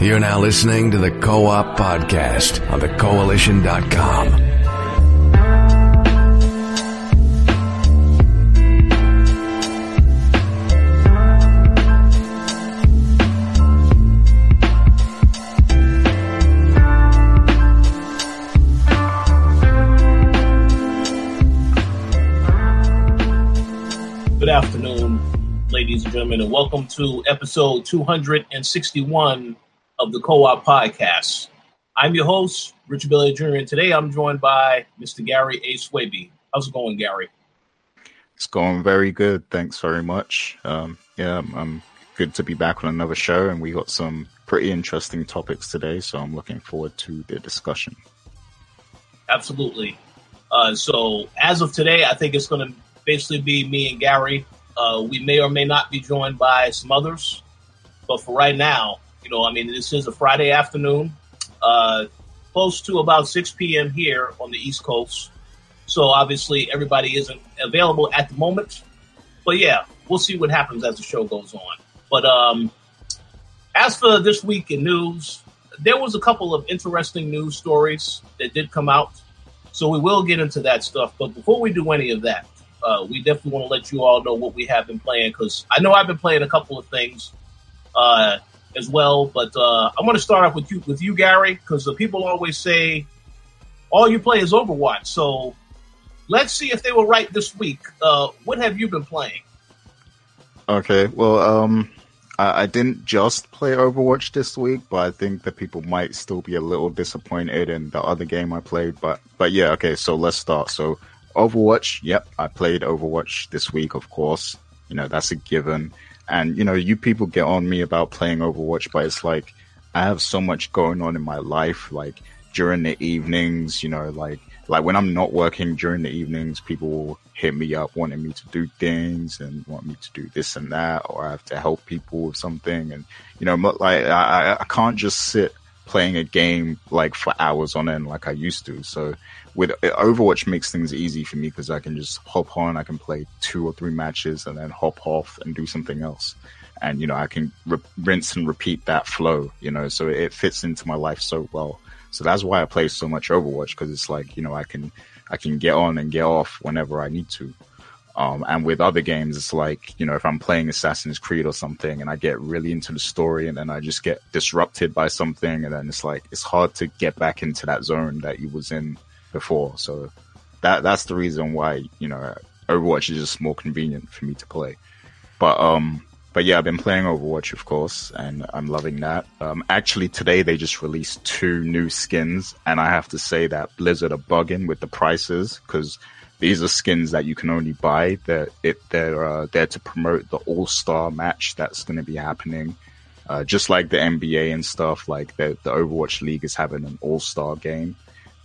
You're now listening to the Co op Podcast on thecoalition.com. Good afternoon, ladies and gentlemen, and welcome to episode 261 of the Co-op Podcast. I'm your host, Richard Bailey Jr., and today I'm joined by Mr. Gary A. Swaby. How's it going, Gary? It's going very good. Thanks very much. Um, yeah, I'm, I'm good to be back on another show, and we got some pretty interesting topics today, so I'm looking forward to the discussion. Absolutely. Uh, so, as of today, I think it's going to basically be me and Gary. Uh, we may or may not be joined by some others, but for right now, you know, I mean, this is a Friday afternoon, uh, close to about 6 p.m. here on the East Coast. So obviously, everybody isn't available at the moment. But yeah, we'll see what happens as the show goes on. But um, as for this week in news, there was a couple of interesting news stories that did come out. So we will get into that stuff. But before we do any of that, uh, we definitely want to let you all know what we have been playing because I know I've been playing a couple of things uh, as well. But uh, I'm going to start off with you, with you, Gary, because the people always say all you play is Overwatch. So let's see if they were right this week. Uh, what have you been playing? Okay, well, um, I, I didn't just play Overwatch this week, but I think that people might still be a little disappointed in the other game I played. But but yeah, okay, so let's start. So Overwatch, yep, I played Overwatch this week, of course. You know, that's a given. And, you know, you people get on me about playing Overwatch, but it's like, I have so much going on in my life, like during the evenings, you know, like, like when I'm not working during the evenings, people will hit me up wanting me to do things and want me to do this and that, or I have to help people with something. And, you know, like, I, I can't just sit playing a game like for hours on end like I used to. So with Overwatch makes things easy for me because I can just hop on, I can play two or three matches and then hop off and do something else. And, you know, I can re- rinse and repeat that flow, you know, so it fits into my life so well. So that's why I play so much Overwatch because it's like, you know, I can, I can get on and get off whenever I need to. Um, and with other games, it's like, you know, if I'm playing Assassin's Creed or something and I get really into the story and then I just get disrupted by something and then it's like, it's hard to get back into that zone that you was in before. So that that's the reason why you know Overwatch is just more convenient for me to play. But um, but yeah, I've been playing Overwatch, of course, and I'm loving that. Um, actually, today they just released two new skins, and I have to say that Blizzard are bugging with the prices because these are skins that you can only buy. They're it, they're uh, there to promote the All Star match that's going to be happening. Uh, just like the NBA and stuff, like the, the Overwatch League is having an All Star game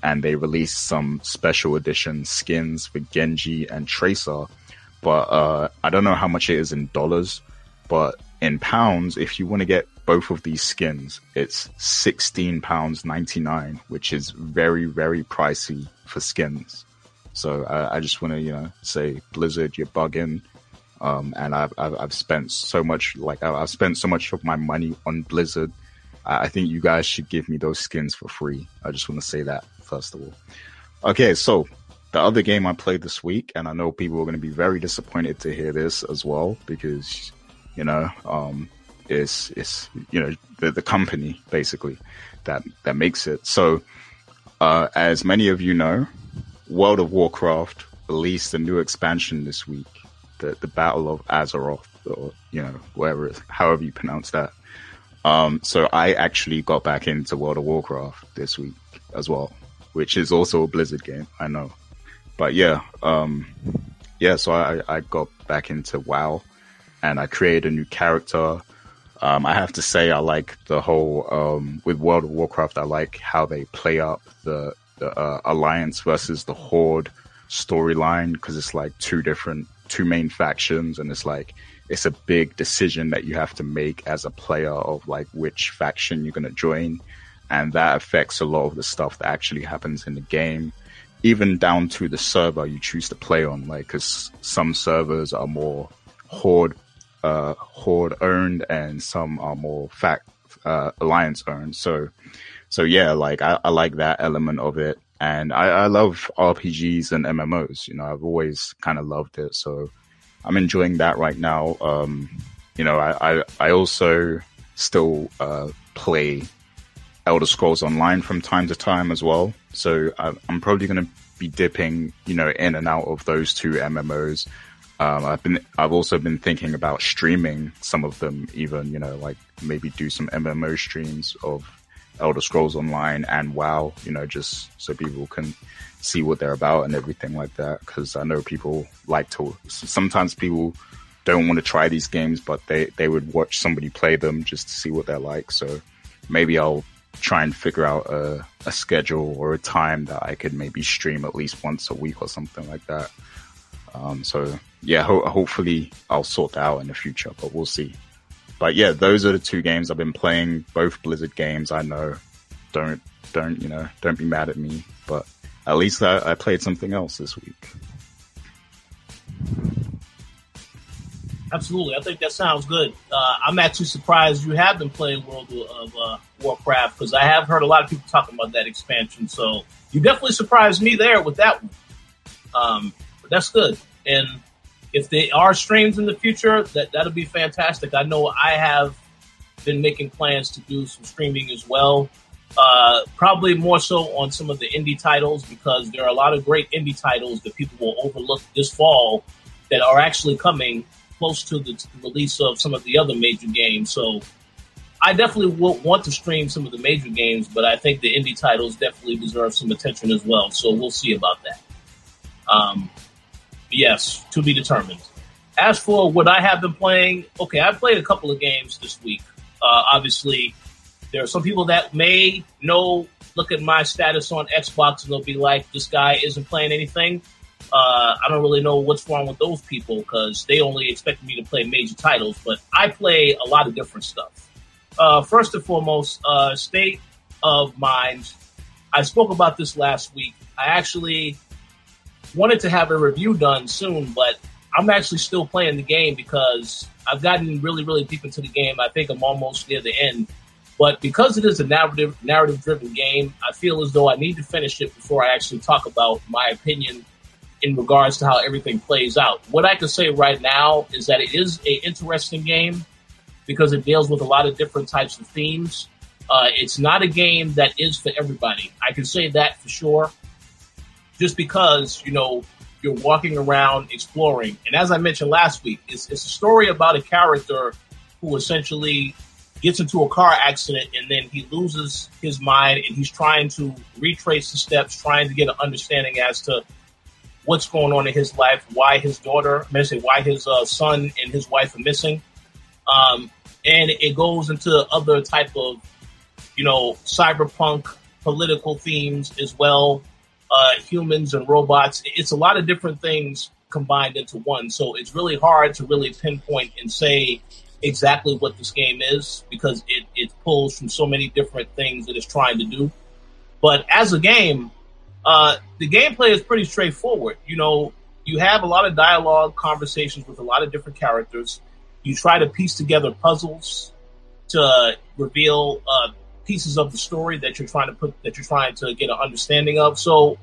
and they released some special edition skins for Genji and Tracer. But uh, I don't know how much it is in dollars, but in pounds, if you want to get both of these skins, it's sixteen pounds ninety nine, which is very very pricey for skins. So uh, I just want to you know say Blizzard, you're bugging. Um, and I've, I've, I've spent so much like I've spent so much of my money on Blizzard. I think you guys should give me those skins for free. I just want to say that all. Okay, so the other game I played this week, and I know people are going to be very disappointed to hear this as well because you know um, it's it's you know the the company basically that that makes it. So uh, as many of you know, World of Warcraft released a new expansion this week, the the Battle of Azeroth, or you know whatever it's however you pronounce that. Um, so I actually got back into World of Warcraft this week as well which is also a Blizzard game. I know, but yeah, um, yeah. So I, I got back into WoW, and I created a new character. Um, I have to say, I like the whole um, with World of Warcraft. I like how they play up the, the uh, Alliance versus the Horde storyline because it's like two different, two main factions, and it's like it's a big decision that you have to make as a player of like which faction you're gonna join and that affects a lot of the stuff that actually happens in the game even down to the server you choose to play on like because some servers are more horde uh, horde owned and some are more fact uh, Alliance owned So, so yeah, like I, I like that element of it, and I, I love RPGs and MMOs. You know, I've always kind of loved it, so I'm enjoying that right now. Um, you know, I, I, I also still uh, play Elder Scrolls Online from time to time as well. So I, I'm probably going to be dipping, you know, in and out of those two MMOs. Um, I've been, I've also been thinking about streaming some of them, even, you know, like maybe do some MMO streams of Elder Scrolls Online and WoW, you know, just so people can see what they're about and everything like that. Cause I know people like to, sometimes people don't want to try these games, but they, they would watch somebody play them just to see what they're like. So maybe I'll try and figure out a, a schedule or a time that I could maybe stream at least once a week or something like that. Um, so yeah, ho- hopefully I'll sort that out in the future, but we'll see. But yeah, those are the two games I've been playing. Both Blizzard games. I know. Don't don't you know? Don't be mad at me. But at least I, I played something else this week. Absolutely, I think that sounds good. Uh, I'm actually surprised you have been playing World of uh, Warcraft because I have heard a lot of people talking about that expansion. So you definitely surprised me there with that one. Um, but that's good. And if they are streams in the future, that that'll be fantastic. I know I have been making plans to do some streaming as well. Uh, probably more so on some of the indie titles because there are a lot of great indie titles that people will overlook this fall that are actually coming close to the, release of some of the other major games. So I definitely will want to stream some of the major games, but I think the indie titles definitely deserve some attention as well. So we'll see about that. Um, yes, to be determined. As for what I have been playing, okay, I've played a couple of games this week. Uh, obviously, there are some people that may know, look at my status on Xbox and they'll be like, this guy isn't playing anything. Uh, I don't really know what's wrong with those people because they only expect me to play major titles, but I play a lot of different stuff. Uh, first and foremost, uh, state of mind. I spoke about this last week. I actually wanted to have a review done soon, but I'm actually still playing the game because I've gotten really, really deep into the game. I think I'm almost near the end. But because it is a narrative narrative driven game, I feel as though I need to finish it before I actually talk about my opinion in regards to how everything plays out. What I can say right now is that it is a interesting game because it deals with a lot of different types of themes. Uh, it's not a game that is for everybody. I can say that for sure. Just because you know you're walking around exploring, and as I mentioned last week, it's, it's a story about a character who essentially gets into a car accident and then he loses his mind and he's trying to retrace the steps, trying to get an understanding as to what's going on in his life, why his daughter, I mean, say why his uh, son and his wife are missing, um, and it goes into other type of, you know, cyberpunk political themes as well, uh, humans and robots. It's a lot of different things combined into one. So it's really hard to really pinpoint and say exactly what this game is because it, it pulls from so many different things that it's trying to do. But as a game, uh, the gameplay is pretty straightforward. You know, you have a lot of dialogue, conversations with a lot of different characters. You try to piece together puzzles to reveal uh, pieces of the story that you're trying to put that you're trying to get an understanding of. So,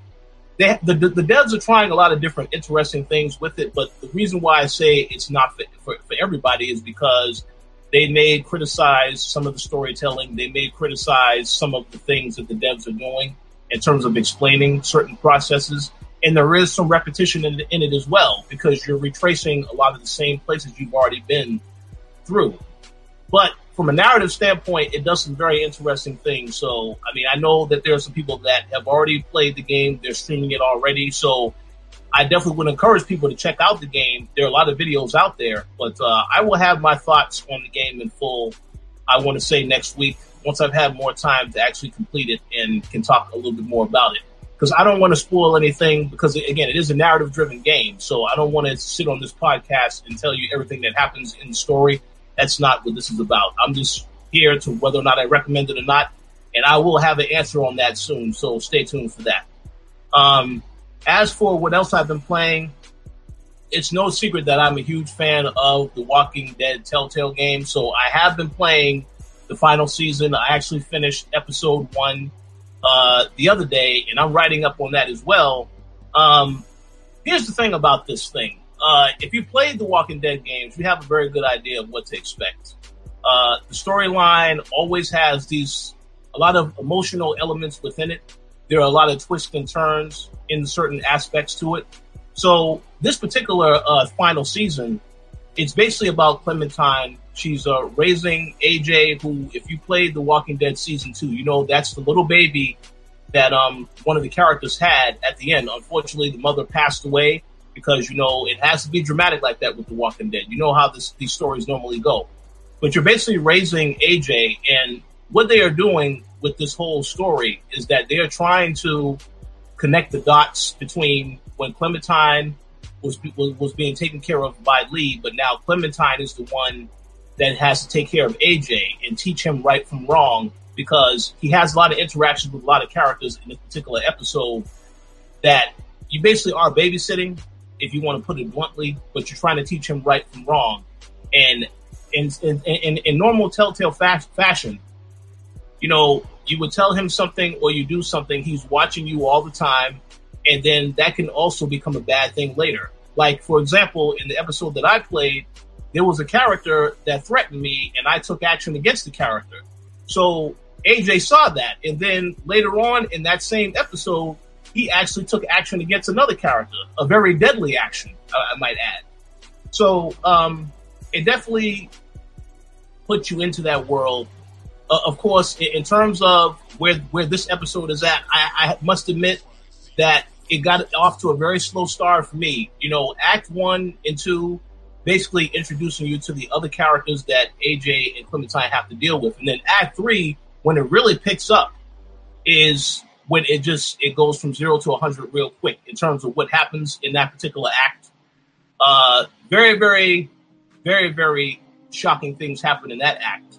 they, the, the devs are trying a lot of different interesting things with it. But the reason why I say it's not for, for, for everybody is because they may criticize some of the storytelling. They may criticize some of the things that the devs are doing in terms of explaining certain processes. And there is some repetition in, in it as well because you're retracing a lot of the same places you've already been through. But from a narrative standpoint, it does some very interesting things. So, I mean, I know that there are some people that have already played the game, they're streaming it already. So, I definitely would encourage people to check out the game. There are a lot of videos out there, but uh, I will have my thoughts on the game in full. I want to say next week once I've had more time to actually complete it and can talk a little bit more about it. Because I don't want to spoil anything because again, it is a narrative driven game. So I don't want to sit on this podcast and tell you everything that happens in the story. That's not what this is about. I'm just here to whether or not I recommend it or not. And I will have an answer on that soon. So stay tuned for that. Um, as for what else I've been playing, it's no secret that I'm a huge fan of the Walking Dead Telltale game. So I have been playing the final season. I actually finished episode one uh, the other day, and I'm writing up on that as well. Um, here's the thing about this thing. Uh, if you played the Walking Dead games, you have a very good idea of what to expect. Uh, the storyline always has these a lot of emotional elements within it. There are a lot of twists and turns in certain aspects to it. So this particular uh, final season, it's basically about Clementine. She's uh, raising AJ, who, if you played The Walking Dead season two, you know that's the little baby that um, one of the characters had at the end. Unfortunately, the mother passed away because you know it has to be dramatic like that with The Walking Dead. You know how this, these stories normally go, but you're basically raising AJ, and what they are doing with this whole story is that they are trying to connect the dots between when Clementine was, was, was being taken care of by Lee, but now Clementine is the one that has to take care of AJ and teach him right from wrong because he has a lot of interactions with a lot of characters in this particular episode that you basically are babysitting, if you want to put it bluntly, but you're trying to teach him right from wrong. And in in, in, in normal telltale fa- fashion, you know, you would tell him something or you do something, he's watching you all the time, and then that can also become a bad thing later. Like, for example, in the episode that I played, there was a character that threatened me, and I took action against the character. So AJ saw that, and then later on in that same episode, he actually took action against another character, a very deadly action, I might add. So um, it definitely puts you into that world uh, of course, in, terms of where where this episode is at, I, I, must admit that it got off to a very slow start for me. You know, Act One and Two, basically introducing you to the other characters that AJ and Clementine have to deal with, and then Act Three, when it really picks up, is when it just it goes from zero to 100 real quick in terms of what happens in that particular act. Uh, very, very, very, very shocking things happen in that act.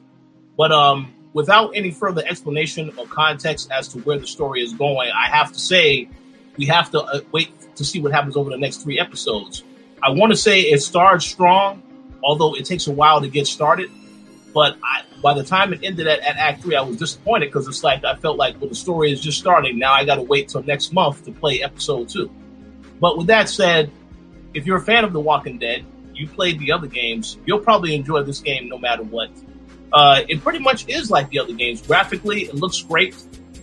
But um, without any further explanation or context as to where the story is going, I have to say we have to uh, wait to see what happens over the next three episodes. I want to say it started strong, although it takes a while to get started. But I, by the time it ended at, at Act Three, I was disappointed because it's like I felt like, well, the story is just starting. Now I got to wait till next month to play episode two. But with that said, if you're a fan of The Walking Dead, you played the other games, you'll probably enjoy this game no matter what. Uh, it pretty much is like the other games. Graphically, it looks great.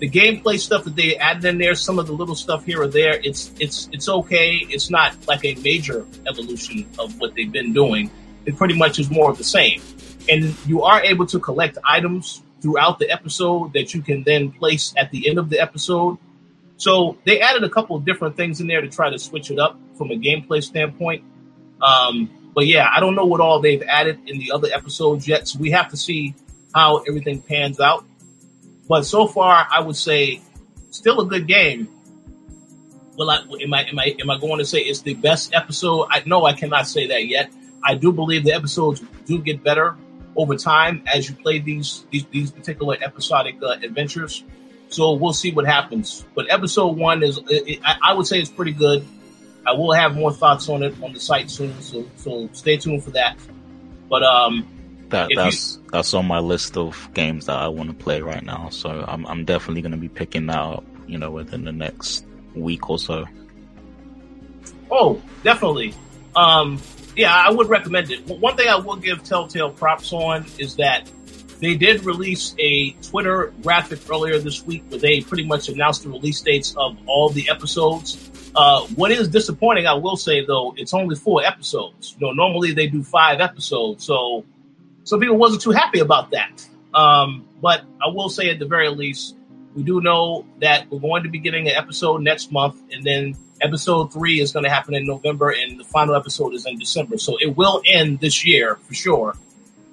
The gameplay stuff that they added in there, some of the little stuff here or there, it's it's it's okay. It's not like a major evolution of what they've been doing. It pretty much is more of the same. And you are able to collect items throughout the episode that you can then place at the end of the episode. So they added a couple of different things in there to try to switch it up from a gameplay standpoint. Um, but yeah, I don't know what all they've added in the other episodes yet, so we have to see how everything pans out. But so far, I would say still a good game. Well, I, am I am I am I going to say it's the best episode? I no, I cannot say that yet. I do believe the episodes do get better over time as you play these these, these particular episodic uh, adventures. So we'll see what happens. But episode one is, it, I, I would say, it's pretty good. I will have more thoughts on it on the site soon, so so stay tuned for that. But um, that that's you, that's on my list of games that I want to play right now. So I'm I'm definitely going to be picking that up, you know, within the next week or so. Oh, definitely. Um, yeah, I would recommend it. One thing I will give Telltale props on is that they did release a Twitter graphic earlier this week where they pretty much announced the release dates of all the episodes. Uh, what is disappointing, I will say though, it's only four episodes. You know, normally they do five episodes, so some people wasn't too happy about that. Um, but I will say at the very least, we do know that we're going to be getting an episode next month, and then episode three is going to happen in November, and the final episode is in December. So it will end this year for sure,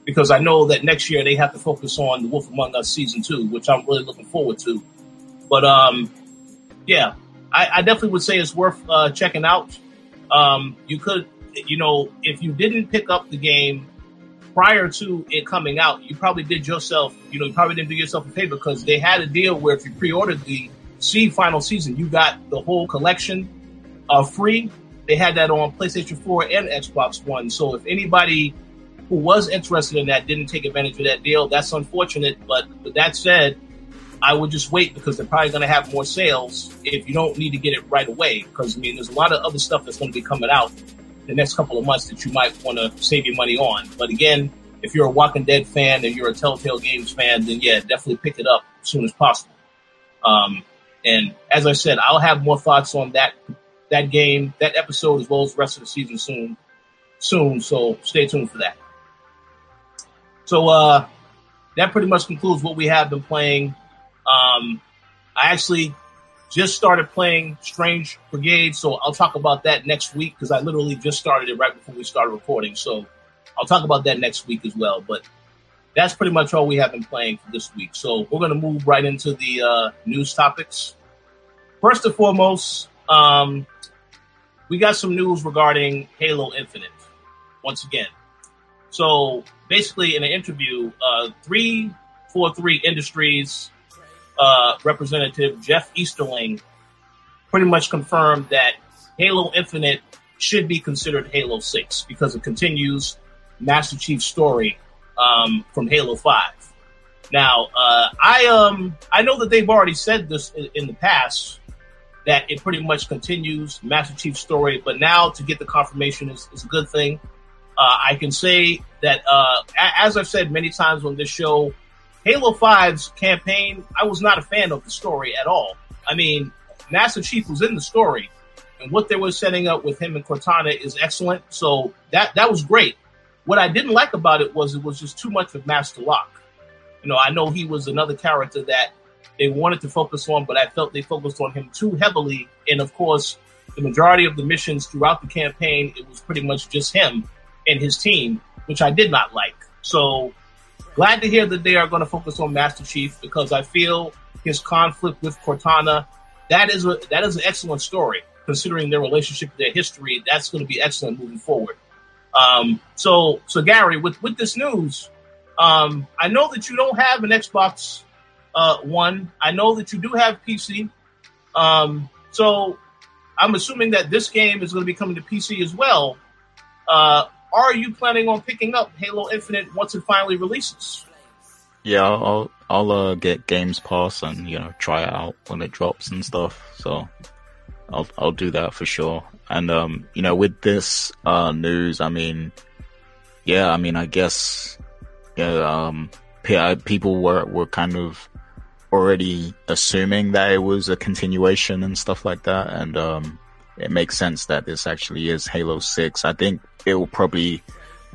because I know that next year they have to focus on The Wolf Among Us season two, which I'm really looking forward to. But um, yeah, I, I definitely would say it's worth uh, checking out. Um, you could, you know, if you didn't pick up the game prior to it coming out, you probably did yourself, you know, you probably didn't do yourself a favor because they had a deal where if you pre-ordered the C final season, you got the whole collection uh, free. They had that on PlayStation 4 and Xbox One. So if anybody who was interested in that didn't take advantage of that deal. That's unfortunate. But with that said, I would just wait because they're probably going to have more sales if you don't need to get it right away. Because I mean, there's a lot of other stuff that's going to be coming out the next couple of months that you might want to save your money on. But again, if you're a Walking Dead fan and you're a Telltale Games fan, then yeah, definitely pick it up as soon as possible. Um, and as I said, I'll have more thoughts on that that game, that episode, as well as the rest of the season soon. Soon, so stay tuned for that. So uh, that pretty much concludes what we have been playing. Um, I actually just started playing Strange Brigade, so I'll talk about that next week because I literally just started it right before we started recording. So I'll talk about that next week as well. But that's pretty much all we have been playing for this week. So we're going to move right into the uh, news topics. First and foremost, um, we got some news regarding Halo Infinite once again. So basically, in an interview, uh, 343 Industries uh, representative Jeff Easterling pretty much confirmed that Halo Infinite should be considered Halo 6 because it continues Master Chief's story um, from Halo 5. Now, uh, I um I know that they've already said this in, in, the past that it pretty much continues Master Chief's story, but now to get the confirmation is, is a good thing. Uh, I can say that, uh, as I've said many times on this show, Halo 5's campaign, I was not a fan of the story at all. I mean, Master Chief was in the story, and what they were setting up with him and Cortana is excellent. So that that was great. What I didn't like about it was it was just too much of Master Locke. You know, I know he was another character that they wanted to focus on, but I felt they focused on him too heavily. And of course, the majority of the missions throughout the campaign, it was pretty much just him and his team, which I did not like. So glad to hear that they are going to focus on Master Chief because I feel his conflict with Cortana that is a that is an excellent story considering their relationship, their history. That's going to be excellent moving forward. Um, so so Gary, with with this news, um, I know that you don't have an Xbox uh, One. I know that you do have PC. Um, so I'm assuming that this game is going to be coming to PC as well. Uh, are you planning on picking up Halo Infinite once it finally releases? Yeah, I'll I'll uh, get Games Pass and you know try it out when it drops and stuff. So I'll I'll do that for sure. And um, you know, with this uh, news, I mean, yeah, I mean, I guess yeah, um, people were were kind of already assuming that it was a continuation and stuff like that, and um, it makes sense that this actually is Halo 6. I think it will probably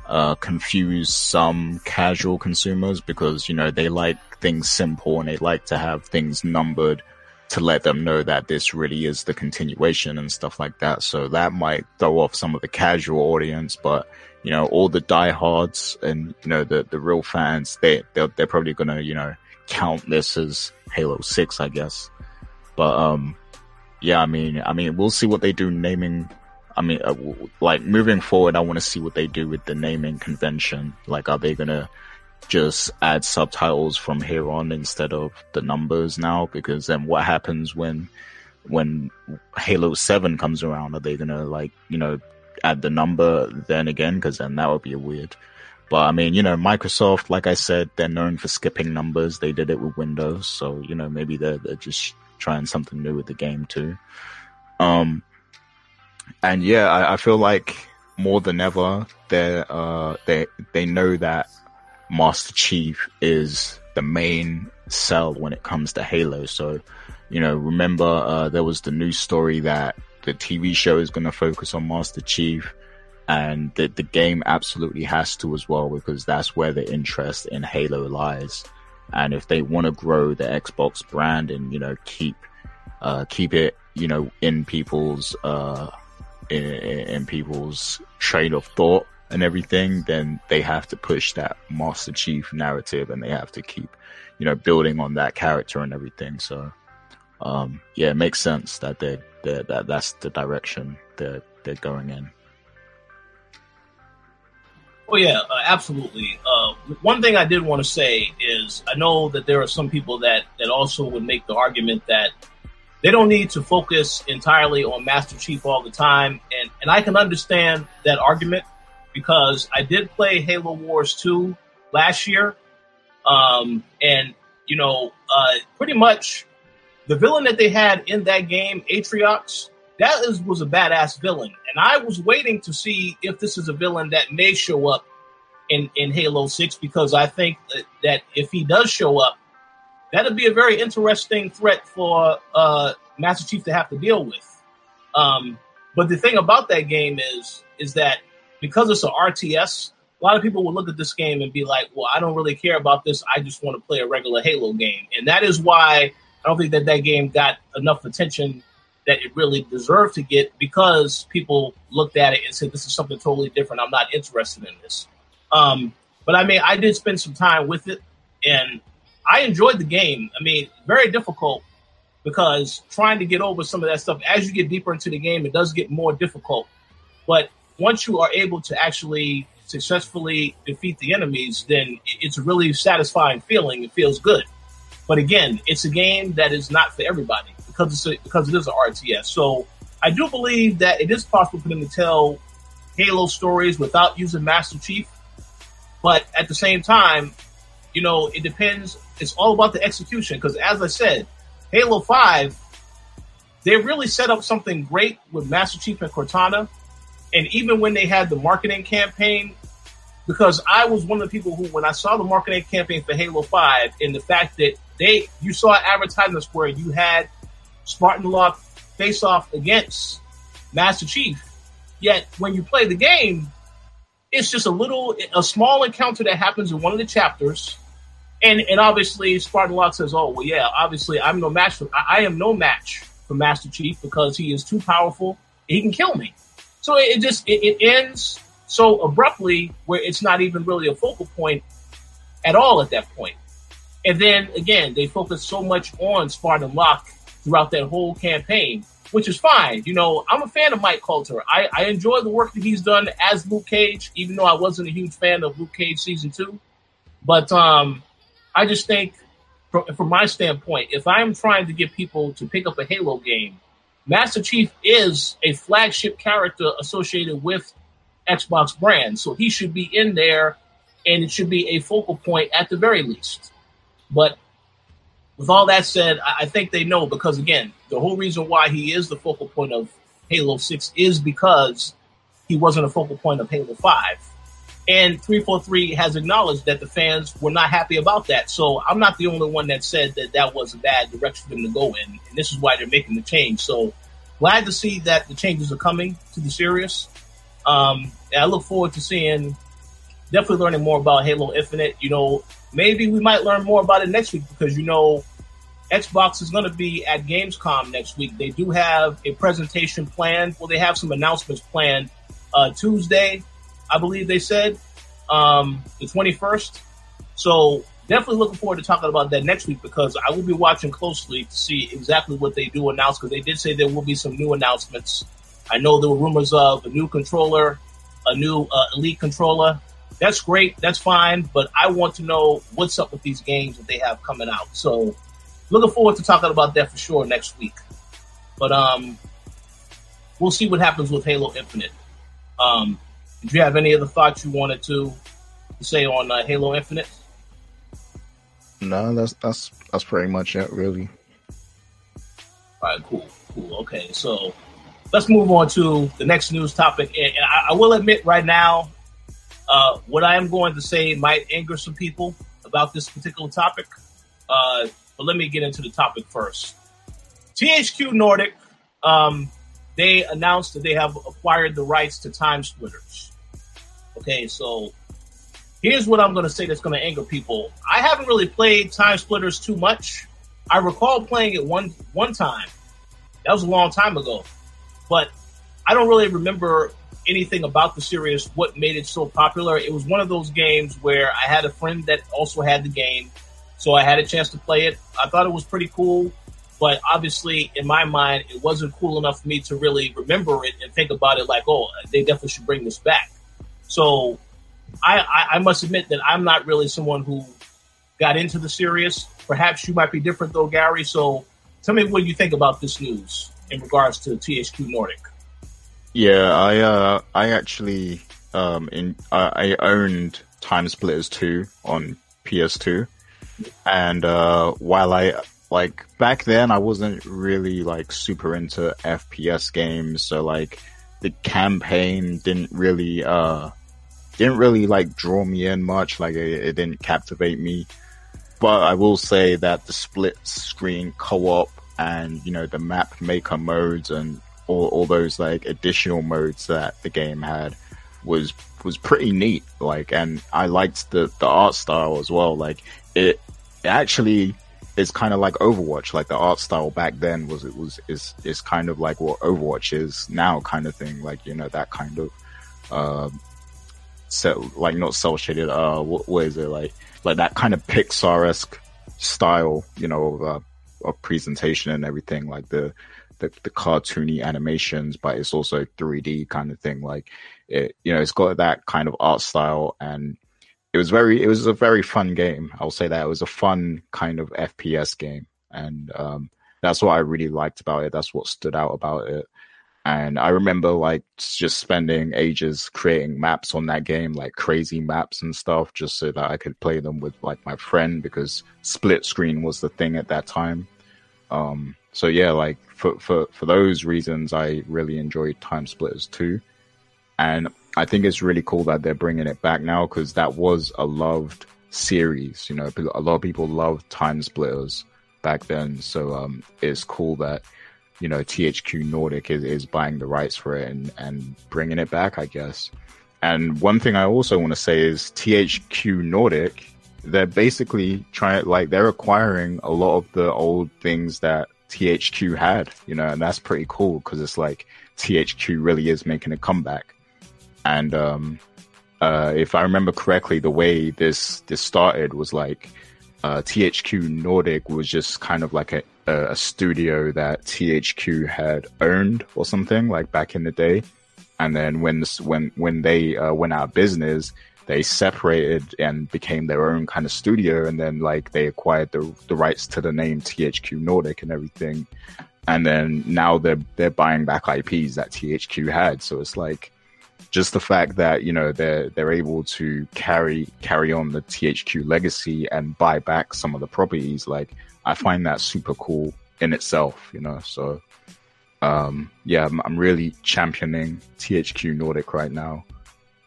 uh, confuse some casual consumers because, you know, they like things simple and they like to have things numbered to let them know that this really is the continuation and stuff like that. So that might throw off some of the casual audience, but you know, all the diehards and you know the the real fans, they they're, they're probably gonna you know count this as Halo Six, I guess. But um, yeah, I mean, I mean, we'll see what they do naming. I mean, uh, like moving forward, I want to see what they do with the naming convention. Like, are they gonna just add subtitles from here on instead of the numbers now? Because then what happens when when Halo Seven comes around? Are they gonna like you know add the number then again? Because then that would be weird. But I mean, you know, Microsoft, like I said, they're known for skipping numbers. They did it with Windows, so you know maybe they're they're just trying something new with the game too. Um, and yeah, I, I feel like more than ever, they uh, they they know that Master Chief is the main sell when it comes to Halo. So, you know, remember uh, there was the news story that the TV show is going to focus on Master Chief, and the the game absolutely has to as well because that's where the interest in Halo lies. And if they want to grow the Xbox brand and, you know, keep, uh, keep it, you know, in people's, uh, in, in people's train of thought and everything, then they have to push that Master Chief narrative and they have to keep, you know, building on that character and everything. So, um, yeah, it makes sense that they that that's the direction they're they're going in. Oh yeah, uh, absolutely. Uh, one thing I did want to say is I know that there are some people that that also would make the argument that they don't need to focus entirely on Master Chief all the time, and and I can understand that argument because I did play Halo Wars 2 last year. Um, and, you know, uh, pretty much the villain that they had in that game, Atriox, that is, was a badass villain. And I was waiting to see if this is a villain that may show up in, in Halo 6 because I think that, that if he does show up, that'd be a very interesting threat for uh, Master Chief to have to deal with. Um, but the thing about that game is is that because it's an RTS, a lot of people will look at this game and be like, "Well, I don't really care about this. I just want to play a regular Halo game," and that is why I don't think that that game got enough attention that it really deserved to get because people looked at it and said, "This is something totally different. I'm not interested in this." Um, but I mean, I did spend some time with it, and I enjoyed the game. I mean, very difficult because trying to get over some of that stuff as you get deeper into the game, it does get more difficult. But once you are able to actually successfully defeat the enemies, then it's a really satisfying feeling. It feels good. But again, it's a game that is not for everybody because it's a, because it is an RTS. So I do believe that it is possible for them to tell Halo stories without using Master Chief. But at the same time, you know, it depends. It's all about the execution. Because as I said, Halo 5, they really set up something great with Master Chief and Cortana. And even when they had the marketing campaign, because I was one of the people who, when I saw the marketing campaign for Halo 5 and the fact that they, you saw advertisements where you had Spartan Locke face off against Master Chief. Yet when you play the game, it's just a little, a small encounter that happens in one of the chapters and and obviously Spartan Locke says, "Oh well, yeah, obviously I'm no match for I, I am no match for Master Chief because he is too powerful. He can kill me." So it, it just it, it ends so abruptly where it's not even really a focal point at all at that point. And then again, they focus so much on Spartan Locke throughout that whole campaign, which is fine. You know, I'm a fan of Mike Colter. I, I enjoy the work that he's done as Luke Cage, even though I wasn't a huge fan of Luke Cage season two. But um, I just think, from, from my standpoint, if I'm trying to get people to pick up a Halo game, Master Chief is a flagship character associated with Xbox brand, so he should be in there, and it should be a focal point at the very least. But with all that said, I think they know because again, the whole reason why he is the focal point of Halo Six is because he wasn't a focal point of Halo Five. And 343 has acknowledged that the fans were not happy about that. So I'm not the only one that said that that was a bad direction for them to go in. And this is why they're making the change. So glad to see that the changes are coming to the series. Um, and I look forward to seeing, definitely learning more about Halo Infinite. You know, maybe we might learn more about it next week because, you know, Xbox is going to be at Gamescom next week. They do have a presentation planned. Well, they have some announcements planned uh, Tuesday I believe they said, um, the 21st. So definitely looking forward to talking about that next week because I will be watching closely to see exactly what they do announce because they did say there will be some new announcements. I know there were rumors of a new controller, a new uh, elite controller. That's great. That's fine. But I want to know what's up with these games that they have coming out. So looking forward to talking about that for sure next week. But um, we'll see what happens with Halo Infinite. Um, did you have any other thoughts you wanted to say on uh, Halo Infinite? No, that's that's that's pretty much it, really. All right, cool, cool. Okay, so let's move on to the next news topic. And, I, I, will admit right now, uh, what I am going to say might anger some people about this particular topic. Uh, but let me get into the topic first. THQ Nordic, um, they announced that they have acquired the rights to Time Splitters. Okay, so here's what I'm going to say that's going to anger people. I haven't really played Time Splitters too much. I recall playing it one one time. That was a long time ago, but I don't really remember anything about the series. What made it so popular? It was one of those games where I had a friend that also had the game, so I had a chance to play it. I thought it was pretty cool, but obviously in my mind, it wasn't cool enough for me to really remember it and think about it like, oh, they definitely should bring this back. So I, I, I must admit that I'm not really someone who got into the series. Perhaps you might be different though, Gary. So tell me what you think about this news in regards to THQ Nordic. Yeah, I uh, I actually um, in uh, I owned Time Splitters 2 on PS2, and uh, while I like back then I wasn't really like super into FPS games, so like the campaign didn't really uh didn't really like draw me in much. Like it, it didn't captivate me. But I will say that the split screen co-op and you know the map maker modes and all, all those like additional modes that the game had was was pretty neat. Like, and I liked the the art style as well. Like, it, it actually is kind of like Overwatch. Like the art style back then was it was is is kind of like what Overwatch is now, kind of thing. Like you know that kind of um, so like not cell shaded. Uh, what, what is it like? Like that kind of Pixar esque style, you know, of, uh, of presentation and everything. Like the the, the cartoony animations, but it's also 3D kind of thing. Like it, you know, it's got that kind of art style and it was very, it was a very fun game. I'll say that it was a fun kind of FPS game. And, um, that's what I really liked about it. That's what stood out about it. And I remember like just spending ages creating maps on that game, like crazy maps and stuff, just so that I could play them with like my friend because split screen was the thing at that time. Um, so yeah, like for, for, for those reasons, I really enjoyed Time Splitters 2. And I think it's really cool that they're bringing it back now because that was a loved series. You know, a lot of people loved Time Splitters back then. So um, it's cool that you know THQ Nordic is, is buying the rights for it and and bringing it back. I guess. And one thing I also want to say is THQ Nordic. They're basically trying like they're acquiring a lot of the old things that THQ had, you know, and that's pretty cool because it's like THQ really is making a comeback. And um, uh, if I remember correctly, the way this this started was like uh, THQ Nordic was just kind of like a, a studio that THQ had owned or something like back in the day. And then when this, when when they uh, went out of business, they separated and became their own kind of studio. And then like they acquired the the rights to the name THQ Nordic and everything. And then now they're they're buying back IPs that THQ had. So it's like just the fact that you know they're they're able to carry carry on the THQ legacy and buy back some of the properties, like I find that super cool in itself, you know. So um, yeah, I'm, I'm really championing THQ Nordic right now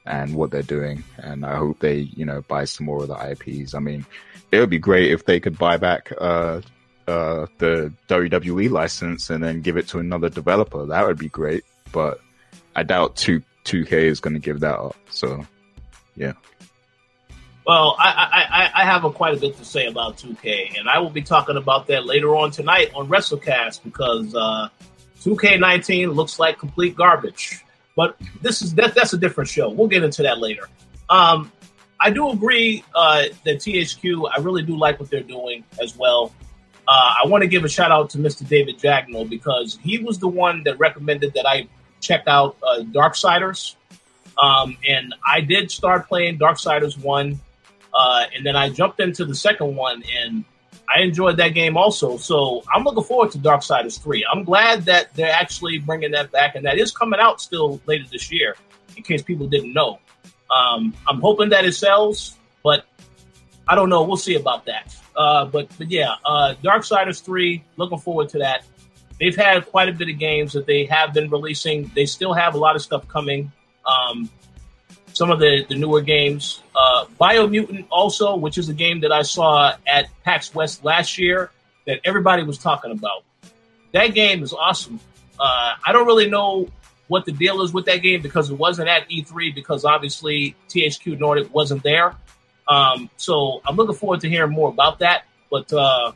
and what they're doing, and I hope they you know buy some more of the IPs. I mean, it would be great if they could buy back uh, uh, the WWE license and then give it to another developer. That would be great, but I doubt two 2K is going to give that up. So, yeah. Well, I, I, I have a, quite a bit to say about 2K, and I will be talking about that later on tonight on WrestleCast because uh, 2K19 looks like complete garbage. But this is that, that's a different show. We'll get into that later. Um, I do agree uh, that THQ. I really do like what they're doing as well. Uh, I want to give a shout out to Mr. David Jagneaux because he was the one that recommended that I check out uh, Darksiders. Um, and I did start playing Darksiders 1, uh, and then I jumped into the second one, and I enjoyed that game also. So I'm looking forward to Darksiders 3. I'm glad that they're actually bringing that back, and that is coming out still later this year, in case people didn't know. Um, I'm hoping that it sells, but I don't know. We'll see about that. Uh, but but yeah, uh, Darksiders 3, looking forward to that they've had quite a bit of games that they have been releasing. They still have a lot of stuff coming. Um, some of the, the newer games. Uh, Biomutant also, which is a game that I saw at PAX West last year that everybody was talking about. That game is awesome. Uh, I don't really know what the deal is with that game because it wasn't at E3 because obviously THQ Nordic wasn't there. Um, so I'm looking forward to hearing more about that. But uh,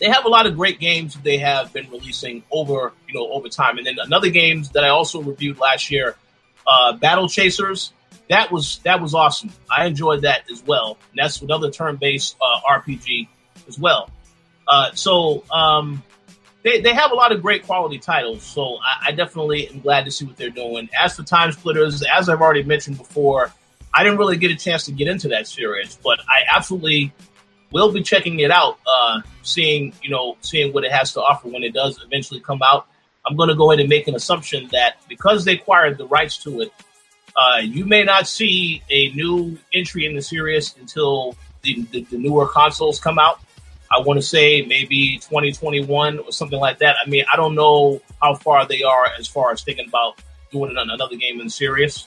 they have a lot of great games they have been releasing over you know over time. And then another games that I also reviewed last year, uh, Battle Chasers. That was that was awesome. I enjoyed that as well. And that's another turn-based uh, RPG as well. Uh, so um, they they have a lot of great quality titles. So I, I definitely am glad to see what they're doing. As for Time Splitters, as I've already mentioned before, I didn't really get a chance to get into that series, but I absolutely we'll be checking it out, uh, seeing you know, seeing what it has to offer when it does eventually come out. I'm going to go ahead and make an assumption that because they acquired the rights to it, Uh, you may not see a new entry in the series until the, the, the newer consoles come out. I want to say maybe 2021 or something like that. I mean, I don't know how far they are as far as thinking about doing another game in the series,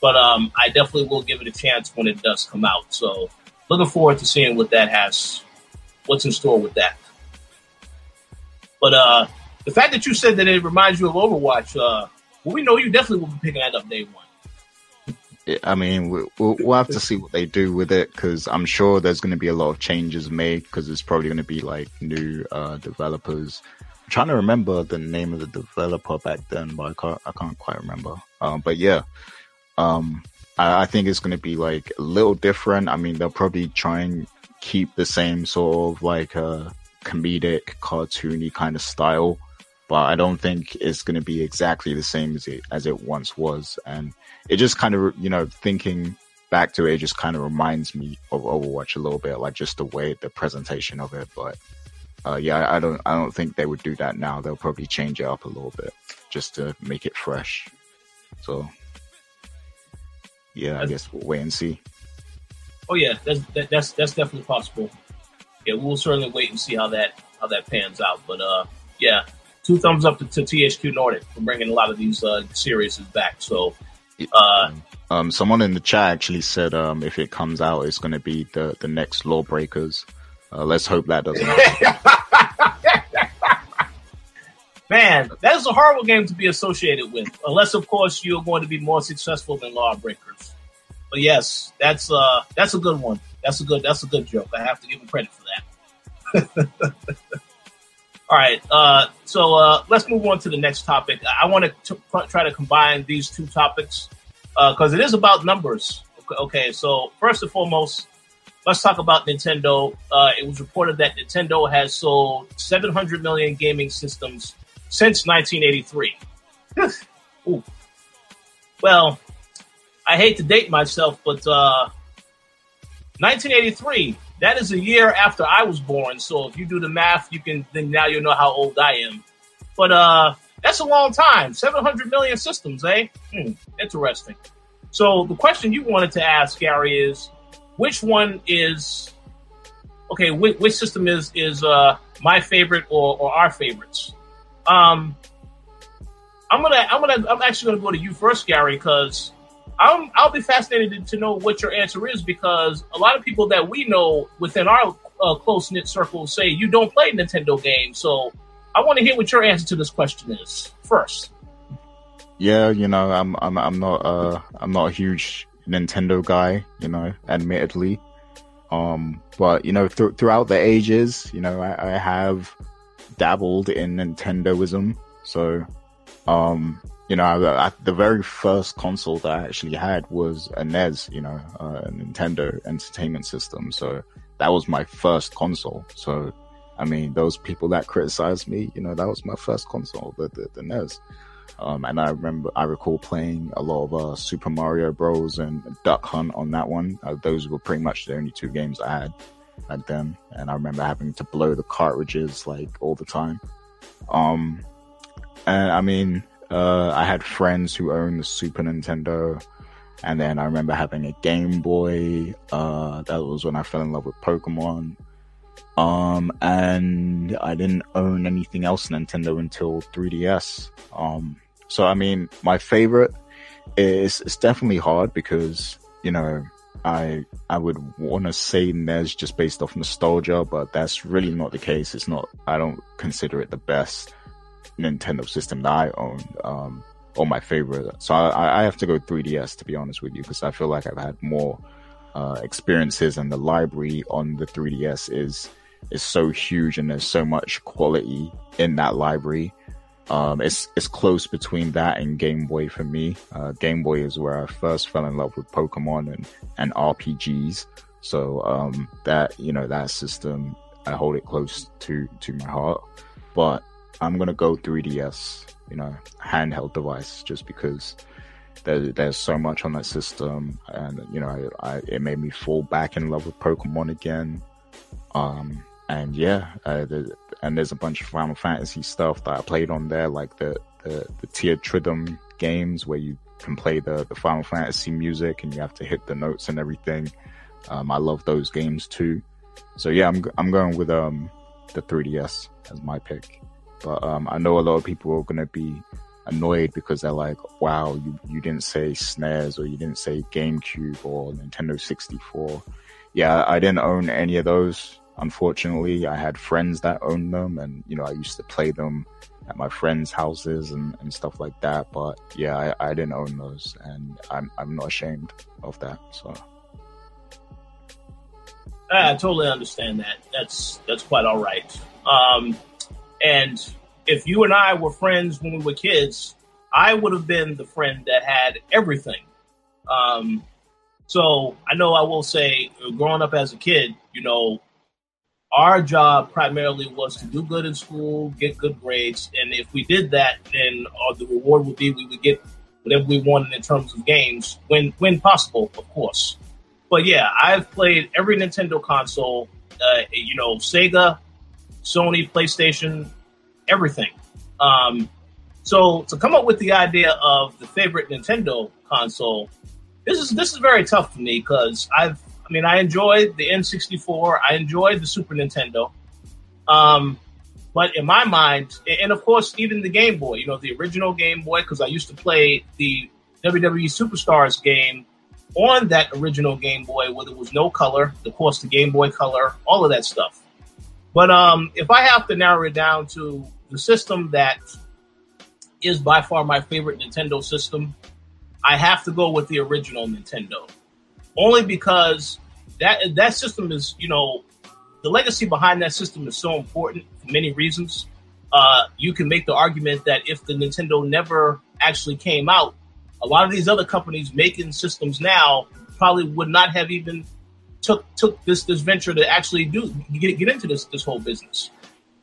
but um, I definitely will give it a chance when it does come out. So, looking forward to seeing what that has, what's in store with that. But uh, the fact that you said that it reminds you of Overwatch, uh, well, we know you definitely will be picking that up day one. I mean, we'll, we'll have to see what they do with it because I'm sure there's going to be a lot of changes made because it's probably going to be like new uh, developers. I'm trying to remember the name of the developer back then, but I can't, I can't quite remember. Um, but yeah, um, I, think it's going to be like a little different. I mean, they'll probably try and keep the same sort of like uh, comedic, cartoony kind of style, but I don't think it's going to be exactly the same as it as it once was. And it just kind of, you know, thinking back to it, it just kind of reminds me of Overwatch a little bit, like just the way the presentation of it. But uh, yeah, I don't, I don't think they would do that now. They'll probably change it up a little bit just to make it fresh. So yeah, I guess we'll wait and see. Oh yeah, that's that, that's that's definitely possible. Yeah, we'll certainly wait and see how that how that pans out. But uh, yeah, two thumbs up to, to THQ Nordic for bringing a lot of these uh, series back. So uh, um, someone in the chat actually said um, if it comes out, it's going to be the the next Lawbreakers. Uh, let's hope that doesn't. Man, that is a horrible game to be associated with, unless of course you're going to be more successful than Lawbreakers. But yes, that's uh that's a good one. That's a good that's a good joke. I have to give him credit for that. All right, uh, so uh, let's move on to the next topic. I want to try to combine these two topics because uh, it is about numbers. Okay, so first and foremost, let's talk about Nintendo. Uh, it was reported that Nintendo has sold 700 million gaming systems since 1983. Ooh. well, I hate to date myself, but 1983 uh, that is a year after I was born. So if you do the math, you can then now you know how old I am. But uh, that's a long time. 700 million systems, eh? Hmm, interesting. So the question you wanted to ask, Gary, is which one is okay? Which, which system is is uh, my favorite or, or our favorites? Um, I'm gonna I'm gonna I'm actually gonna go to you first, Gary, because I'm, I'll be fascinated to know what your answer is because a lot of people that we know within our uh, close knit circle say you don't play Nintendo games. So I want to hear what your answer to this question is first. Yeah, you know, I'm I'm I'm not uh I'm not a huge Nintendo guy, you know, admittedly. Um, but you know, th- throughout the ages, you know, I, I have dabbled in Nintendoism. So, um, you know, I, I, the very first console that I actually had was a NES, you know, uh, a Nintendo Entertainment System. So that was my first console. So, I mean, those people that criticized me, you know, that was my first console, the, the, the NES. Um, and I remember, I recall playing a lot of uh, Super Mario Bros. and Duck Hunt on that one. Uh, those were pretty much the only two games I had back then. And I remember having to blow the cartridges like all the time. Um, and I mean, uh, I had friends who owned the Super Nintendo, and then I remember having a Game Boy. Uh, that was when I fell in love with Pokemon. Um, and I didn't own anything else Nintendo until 3DS. Um, so I mean, my favorite is it's definitely hard because you know I I would want to say NES just based off nostalgia, but that's really not the case. It's not. I don't consider it the best. Nintendo system that I own, um, or my favorite. So I, I have to go 3DS to be honest with you, because I feel like I've had more uh, experiences, and the library on the 3DS is is so huge, and there's so much quality in that library. Um, it's it's close between that and Game Boy for me. Uh, Game Boy is where I first fell in love with Pokemon and and RPGs. So um, that you know that system, I hold it close to to my heart. But I'm gonna go 3DS, you know, handheld device, just because there, there's so much on that system, and you know, I, I, it made me fall back in love with Pokemon again. Um, and yeah, uh, and there's a bunch of Final Fantasy stuff that I played on there, like the the, the Theatrhythm games where you can play the the Final Fantasy music and you have to hit the notes and everything. Um, I love those games too. So yeah, I'm I'm going with um the 3DS as my pick. But um, I know a lot of people are gonna be annoyed because they're like, "Wow, you you didn't say SNES or you didn't say GameCube or Nintendo 64." Yeah, I didn't own any of those. Unfortunately, I had friends that owned them, and you know, I used to play them at my friends' houses and, and stuff like that. But yeah, I, I didn't own those, and I'm I'm not ashamed of that. So. I totally understand that. That's that's quite all right. Um, and if you and I were friends when we were kids, I would have been the friend that had everything. Um, so I know I will say, growing up as a kid, you know, our job primarily was to do good in school, get good grades, and if we did that, then uh, the reward would be we would get whatever we wanted in terms of games, when when possible, of course. But yeah, I've played every Nintendo console, uh, you know, Sega, Sony, PlayStation, everything. Um, so to come up with the idea of the favorite Nintendo console, this is this is very tough for me because I've I mean I enjoyed the N64, I enjoyed the Super Nintendo, um, but in my mind, and of course even the Game Boy, you know the original Game Boy, because I used to play the WWE Superstars game on that original Game Boy where there was no color, of course the Game Boy Color, all of that stuff. But um, if I have to narrow it down to the system that is by far my favorite Nintendo system, I have to go with the original Nintendo. Only because that that system is, you know, the legacy behind that system is so important for many reasons. Uh, you can make the argument that if the Nintendo never actually came out, a lot of these other companies making systems now probably would not have even took took this this venture to actually do get get into this this whole business.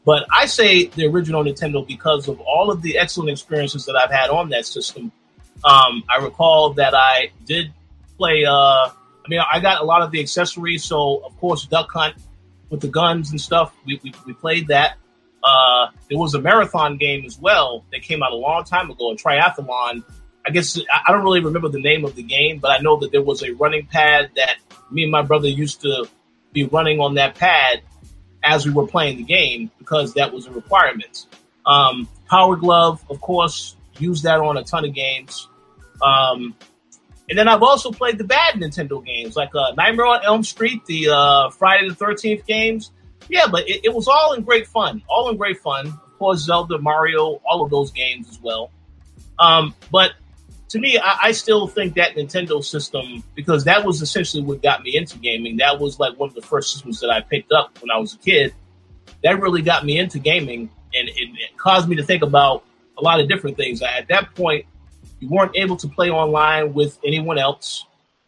But I say the original Nintendo because of all of the excellent experiences that I've had on that system. Um, I recall that I did play. Uh, I mean, I got a lot of the accessories. So, of course, Duck Hunt with the guns and stuff. We we, we played that. Uh, there was a marathon game as well that came out a long time ago, a triathlon. I guess I don't really remember the name of the game, but I know that there was a running pad that me and my brother used to be running on that pad as we were playing the game because that was a requirement. Um, Power Glove, of course, used that on a ton of games. Um, and then I've also played the bad Nintendo games like uh, Nightmare on Elm Street, the uh, Friday the Thirteenth games. Yeah, but it, it, was all in great fun. All in great fun. Of course, Zelda, Mario, all of those games as well. Um, but to me, I, I, still think that Nintendo system because that was essentially what got me into gaming. That was like one of the first systems that I picked up when I was a kid. That really got me into gaming, and it, it caused me to think about a lot of different things. At that point, you weren't able to play online with anyone else.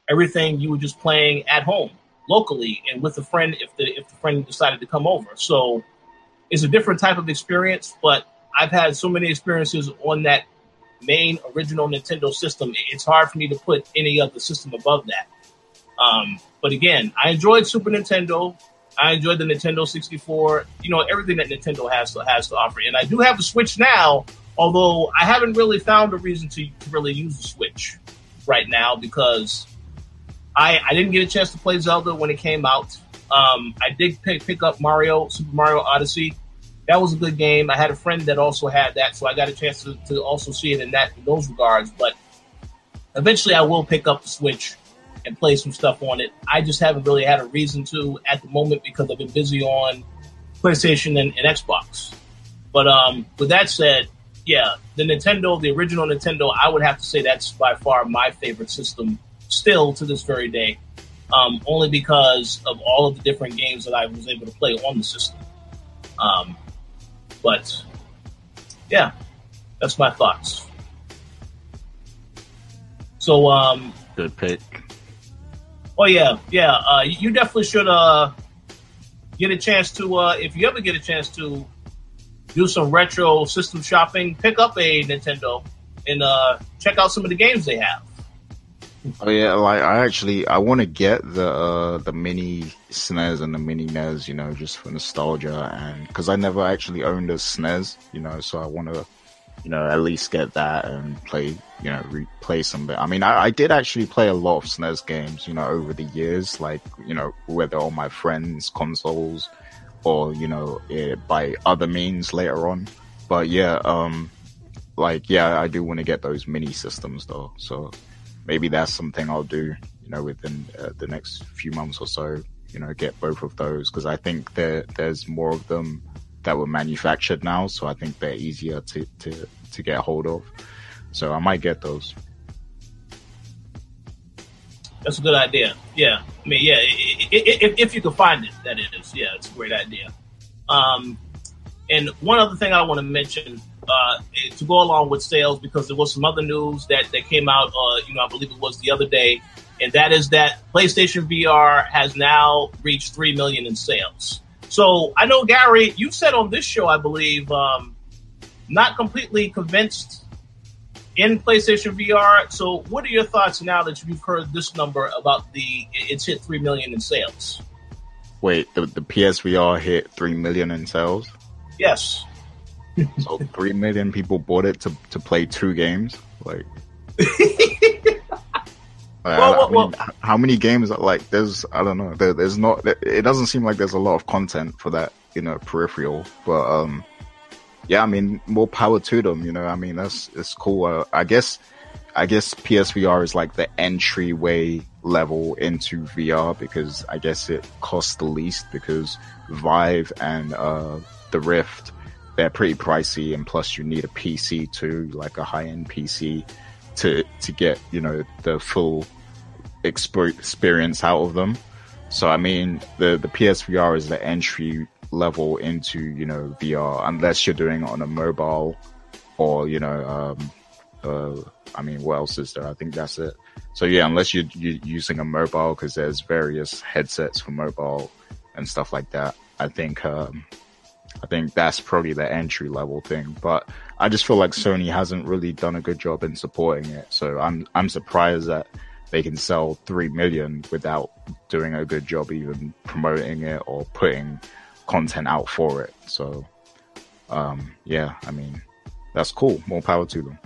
Everything you were just playing at home, locally, and with a friend if the if the friend decided to come over. So it's a different type of experience, but I've had so many experiences on that main original Nintendo system, it's hard for me to put any other system above that. Um, but again, I enjoyed Super Nintendo. I enjoyed the Nintendo 64. You know, everything that Nintendo has to has to offer. And I do have a Switch now, although I haven't really found a reason to, to really use the Switch right now because I I didn't get a chance to play Zelda when it came out. Um, I did pick, pick up Mario, Super Mario Odyssey that was a good game. I had a friend that also had that, so I got a chance to, to also see it in that in those regards. But eventually, I will pick up the Switch and play some stuff on it. I just haven't really had a reason to at the moment because I've been busy on PlayStation and, and Xbox. But um, with that said, yeah, the Nintendo, the original Nintendo, I would have to say that's by far my favorite system still to this very day. Um, only because of all of the different games that I was able to play on the system. Um, but yeah, that's my thoughts. So, um, good pick. Oh yeah, yeah. Uh, you definitely should uh get a chance to uh if you ever get a chance to do some retro system shopping, pick up a Nintendo and uh check out some of the games they have. Oh yeah, like I actually I want to get the uh, the mini SNES and the mini NES, you know, just for nostalgia and because I never actually owned a SNES, you know, so I want to you know, at least get that and play, you know, replay some. bit. I mean, I, I did actually play a lot of SNES games, you know, over the years, like, you know, whether on my friends' consoles or, you know, it, by other means later on. But yeah, um, like, yeah, I do want to get those mini systems though. So maybe that's something I'll do, you know, within uh, the next few months or so, you know, get both of those because I think there, there's more of them that were manufactured now, so I think they're easier to, to, to get hold of. So I might get those. That's a good idea. Yeah, I mean, yeah, if, if you can find it, that is, yeah, it's a great idea. Um, and one other thing I want to mention uh, to go along with sales, because there was some other news that, that came out, uh, you know, I believe it was the other day, and that is that PlayStation VR has now reached 3 million in sales. So I know Gary, you said on this show, I believe, um, not completely convinced in PlayStation VR. So what are your thoughts now that you've heard this number about the it's hit three million in sales? Wait, the the PSVR hit three million in sales? Yes. so three million people bought it to to play two games, like. well, well, I mean, well, how many games? Like, there's, I don't know. There, there's not. It doesn't seem like there's a lot of content for that, you know, peripheral. But um, yeah, I mean, more power to them. You know, I mean, that's it's cool. Uh, I guess, I guess PSVR is like the entryway level into VR because I guess it costs the least because Vive and uh, the Rift they're pretty pricey, and plus you need a PC too, like a high end PC to to get you know the full experience out of them. So I mean, the the PSVR is the entry level into you know VR, unless you're doing it on a mobile or you know, um, uh, I mean, what else is there? I think that's it. So yeah, unless you're, you're using a mobile, because there's various headsets for mobile and stuff like that. I think um, I think that's probably the entry level thing. But I just feel like Sony hasn't really done a good job in supporting it. So I'm I'm surprised that they can sell three million without doing a good job even promoting it or putting content out for it. So um, yeah, I mean that's cool. More power to them.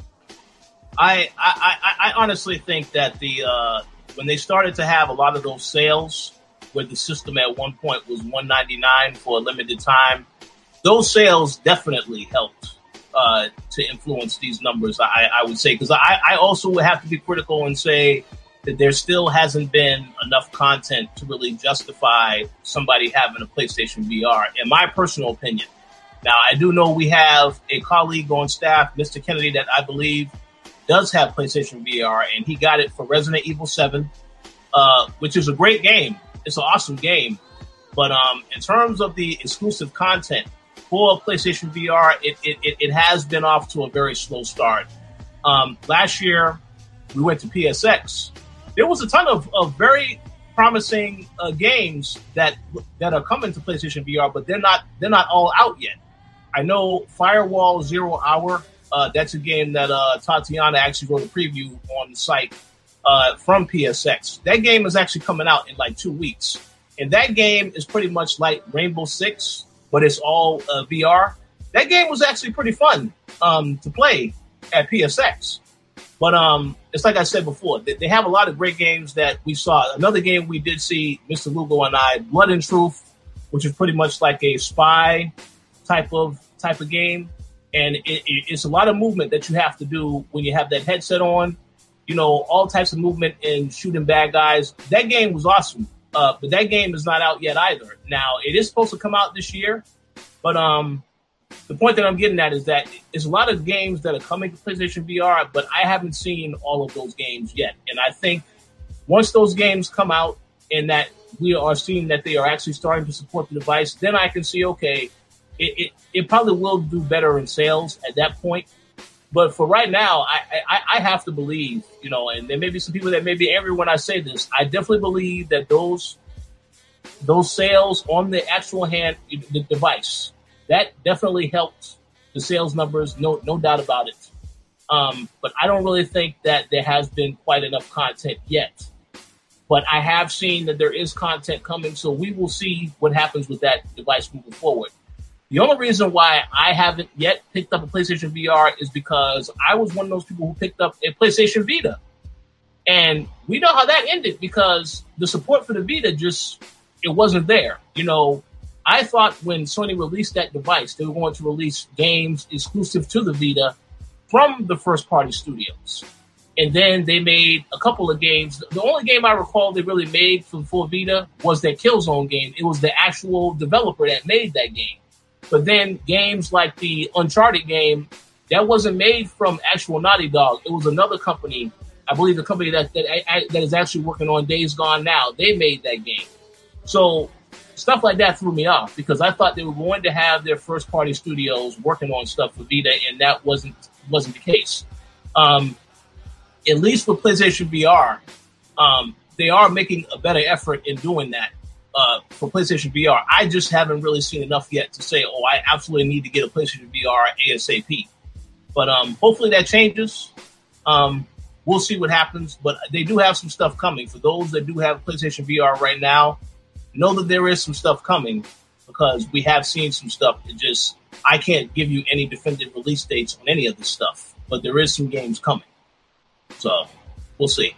I I, I, I honestly think that the uh, when they started to have a lot of those sales where the system at one point was 199 for a limited time those sales definitely helped uh, to influence these numbers. I, I would say because I, I also would have to be critical and say that there still hasn't been enough content to really justify somebody having a PlayStation VR, in my personal opinion. Now, I do know we have a colleague on staff, Mr. Kennedy, that I believe does have PlayStation VR, and he got it for Resident Evil 7, uh, which is a great game. It's an awesome game. But um, in terms of the exclusive content, for PlayStation VR, it, it, it, has been off to a very slow start. Um, last year, we went to PSX. There was a ton of, of very promising uh, games that that are coming to PlayStation VR, but they're not they're not all out yet. I know Firewall Zero Hour. Uh, that's a game that uh, Tatiana actually wrote a preview on the site uh, from PSX. That game is actually coming out in like two weeks, and that game is pretty much like Rainbow Six but it's all uh, VR. That game was actually pretty fun um, to play at PSX. But um, it's like I said before, they, they, have a lot of great games that we saw. Another game we did see, Mr. Lugo and I, Blood and Truth, which is pretty much like a spy type of type of game, and it, it, it's a lot of movement that you have to do when you have that headset on. You know, all types of movement and shooting bad guys. That game was awesome. Uh, but that game is not out yet either. Now it is supposed to come out this year, but um, the point that I'm getting at is that there's a lot of games that are coming to PlayStation VR, but I haven't seen all of those games yet. And I think once those games come out and that we are seeing that they are actually starting to support the device, then I can see okay, it, it, it probably will do better in sales at that point. But for right now, I, I, I have to believe, you know, and there may be some people that may be angry when I say this. I definitely believe that those those sales on the actual hand the device that definitely helped the sales numbers, no no doubt about it. Um, but I don't really think that there has been quite enough content yet. But I have seen that there is content coming, so we will see what happens with that device moving forward. The only reason why I haven't yet picked up a PlayStation VR is because I was one of those people who picked up a PlayStation Vita. And we know how that ended because the support for the Vita just it wasn't there. You know, I thought when Sony released that device, they were going to release games exclusive to the Vita from the first party studios. And then they made a couple of games. The only game I recall they really made for, for Vita was that Killzone game. It was the actual developer that made that game. But then games like the Uncharted game, that wasn't made from actual Naughty Dog. It was another company, I believe the company that, that, that is actually working on Days Gone now. They made that game. So stuff like that threw me off because I thought they were going to have their first party studios working on stuff for Vita, and that wasn't wasn't the case. Um, at least for PlayStation VR, um, they are making a better effort in doing that uh, for PlayStation VR. I just haven't really seen enough yet to say, oh, I absolutely need to get a PlayStation VR ASAP. But um, hopefully that changes. Um, we'll see what happens. But they do have some stuff coming. For those that do have PlayStation VR right now, know that there is some stuff coming because we have seen some stuff. It just I can't give you any definitive release dates on any of this stuff, but there is some games coming. So we'll see.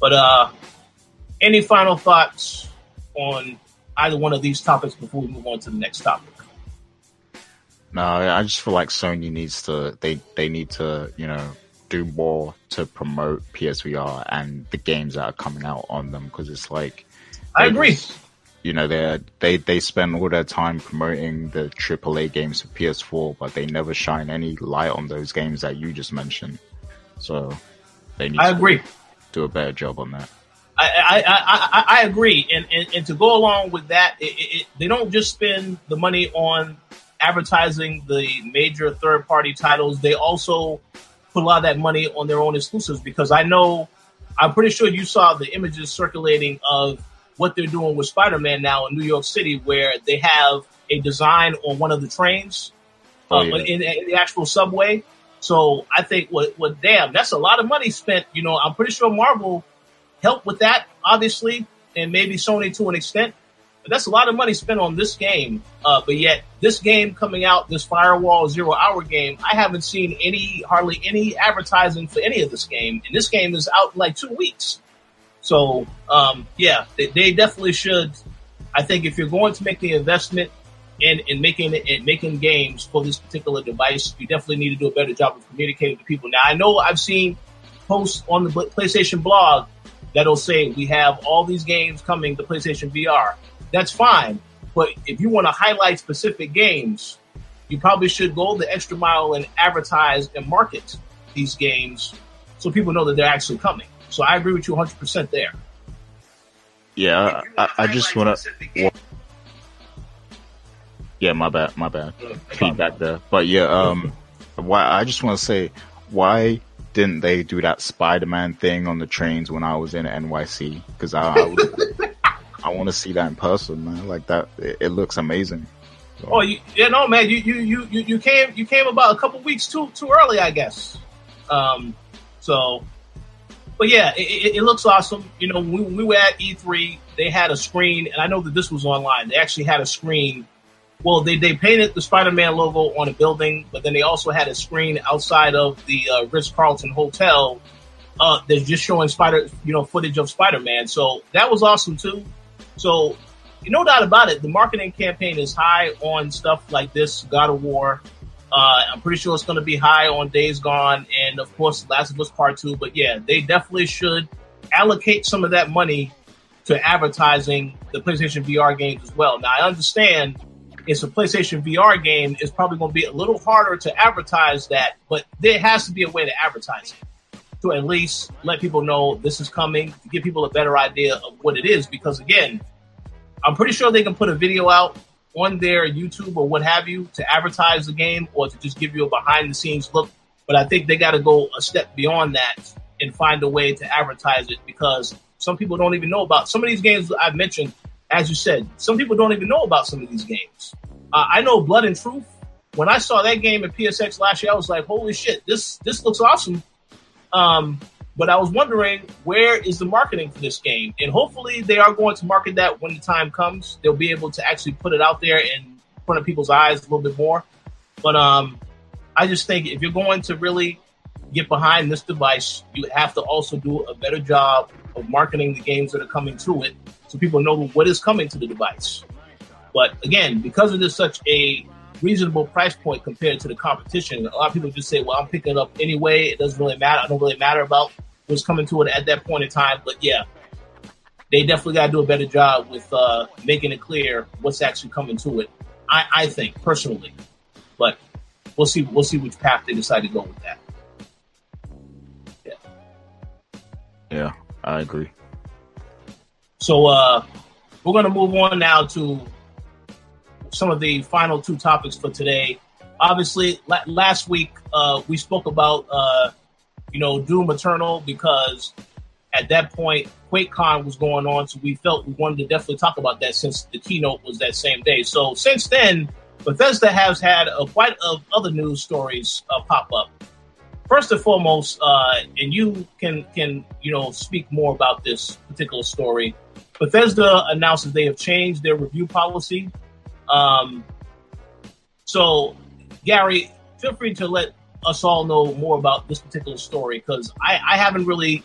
But uh, any final thoughts on either one of these topics before we move on to the next topic? No, I just feel like Sony needs to they they need to you know do more to promote PSVR and the games that are coming out on them because it's like I agree. Just, you know they they they spend all their time promoting the AAA games for PS4, but they never shine any light on those games that you just mentioned. So they need. I agree. Do a better job on that. I I, I, I agree, and, and and to go along with that, it, it, they don't just spend the money on advertising the major third party titles. They also put a lot of that money on their own exclusives because I know, I'm pretty sure you saw the images circulating of what they're doing with Spider Man now in New York City, where they have a design on one of the trains oh, uh, yeah. in, in, the actual subway. So I think, what, what, damn, that's a lot of money spent. You know, I'm pretty sure Marvel helped with that, obviously, and maybe Sony to an extent. That's a lot of money spent on this game. Uh, but yet, this game coming out, this Firewall Zero Hour game, I haven't seen any, hardly any advertising for any of this game. And this game is out in like two weeks. So, um, yeah, they, they, definitely should. I think if you're going to make the investment in, in making in making games for this particular device, you definitely need to do a better job of communicating to people. Now, I know I've seen posts on the PlayStation blog that'll say we have all these games coming to PlayStation VR that's fine. But if you want to highlight specific games, you probably should go the extra mile and advertise and market these games so people know that they're actually coming. So I agree with you 100% there. Yeah, I, I just want to. Yeah, my bad, my bad. Feedback there, but yeah, um, why I just want to say, why didn't they do that Spider-Man thing on the trains when I was in NYC? Because I, I was, I want to see that in person, man. Like that, it, it looks amazing. So. Oh, you, yeah, no, man. You, you, you, you came, you came about a couple weeks too, too early, I guess. Um, so, but yeah, it, it, looks awesome. You know, we, we were at E3, they had a screen, and I know that this was online. They actually had a screen. Well, they, they painted the Spider-Man logo on a building, but then they also had a screen outside of the uh, Ritz Carlton Hotel uh, that's just showing Spider, you know, footage of Spider-Man. So that was awesome too. So, no doubt about it, the marketing campaign is high on stuff like this, God of War. Uh, I'm pretty sure it's going to be high on Days Gone and, of course, Last of Us Part 2. But yeah, they definitely should allocate some of that money to advertising the PlayStation VR games as well. Now, I understand it's a PlayStation VR game. It's probably going to be a little harder to advertise that, but there has to be a way to advertise it to at least let people know this is coming, to give people a better idea of what it is. Because again, I'm pretty sure they can put a video out on their YouTube or what have you to advertise the game or to just give you a behind the scenes look. But I think they got to go a step beyond that and find a way to advertise it because some people don't even know about some of these games I've mentioned. As you said, some people don't even know about some of these games. Uh, I know Blood and Truth. When I saw that game at PSX last year, I was like, "Holy shit! This this looks awesome." Um, But I was wondering where is the marketing for this game, and hopefully they are going to market that when the time comes. They'll be able to actually put it out there in front of people's eyes a little bit more. But um, I just think if you're going to really get behind this device, you have to also do a better job of marketing the games that are coming to it, so people know what is coming to the device. But again, because it is such a reasonable price point compared to the competition. A lot of people just say, "Well, I'm picking it up anyway. It doesn't really matter. I don't really matter about what's coming to it at that point in time." But yeah, they definitely got to do a better job with uh, making it clear what's actually coming to it. I, I think personally, but we'll see. We'll see which path they decide to go with that. Yeah, yeah, I agree. So uh, we're going to move on now to some of the final two topics for today. Obviously, la- last week uh, we spoke about uh, you know Doom Eternal because at that point QuakeCon was going on, so we felt we wanted to definitely talk about that since the keynote was that same day. So since then, Bethesda has had a, quite of other news stories uh, pop up. First and foremost, uh, and you can can you know speak more about this particular story. Bethesda announced that they have changed their review policy um, so, Gary, feel free to let us all know more about this particular story because I, I, haven't really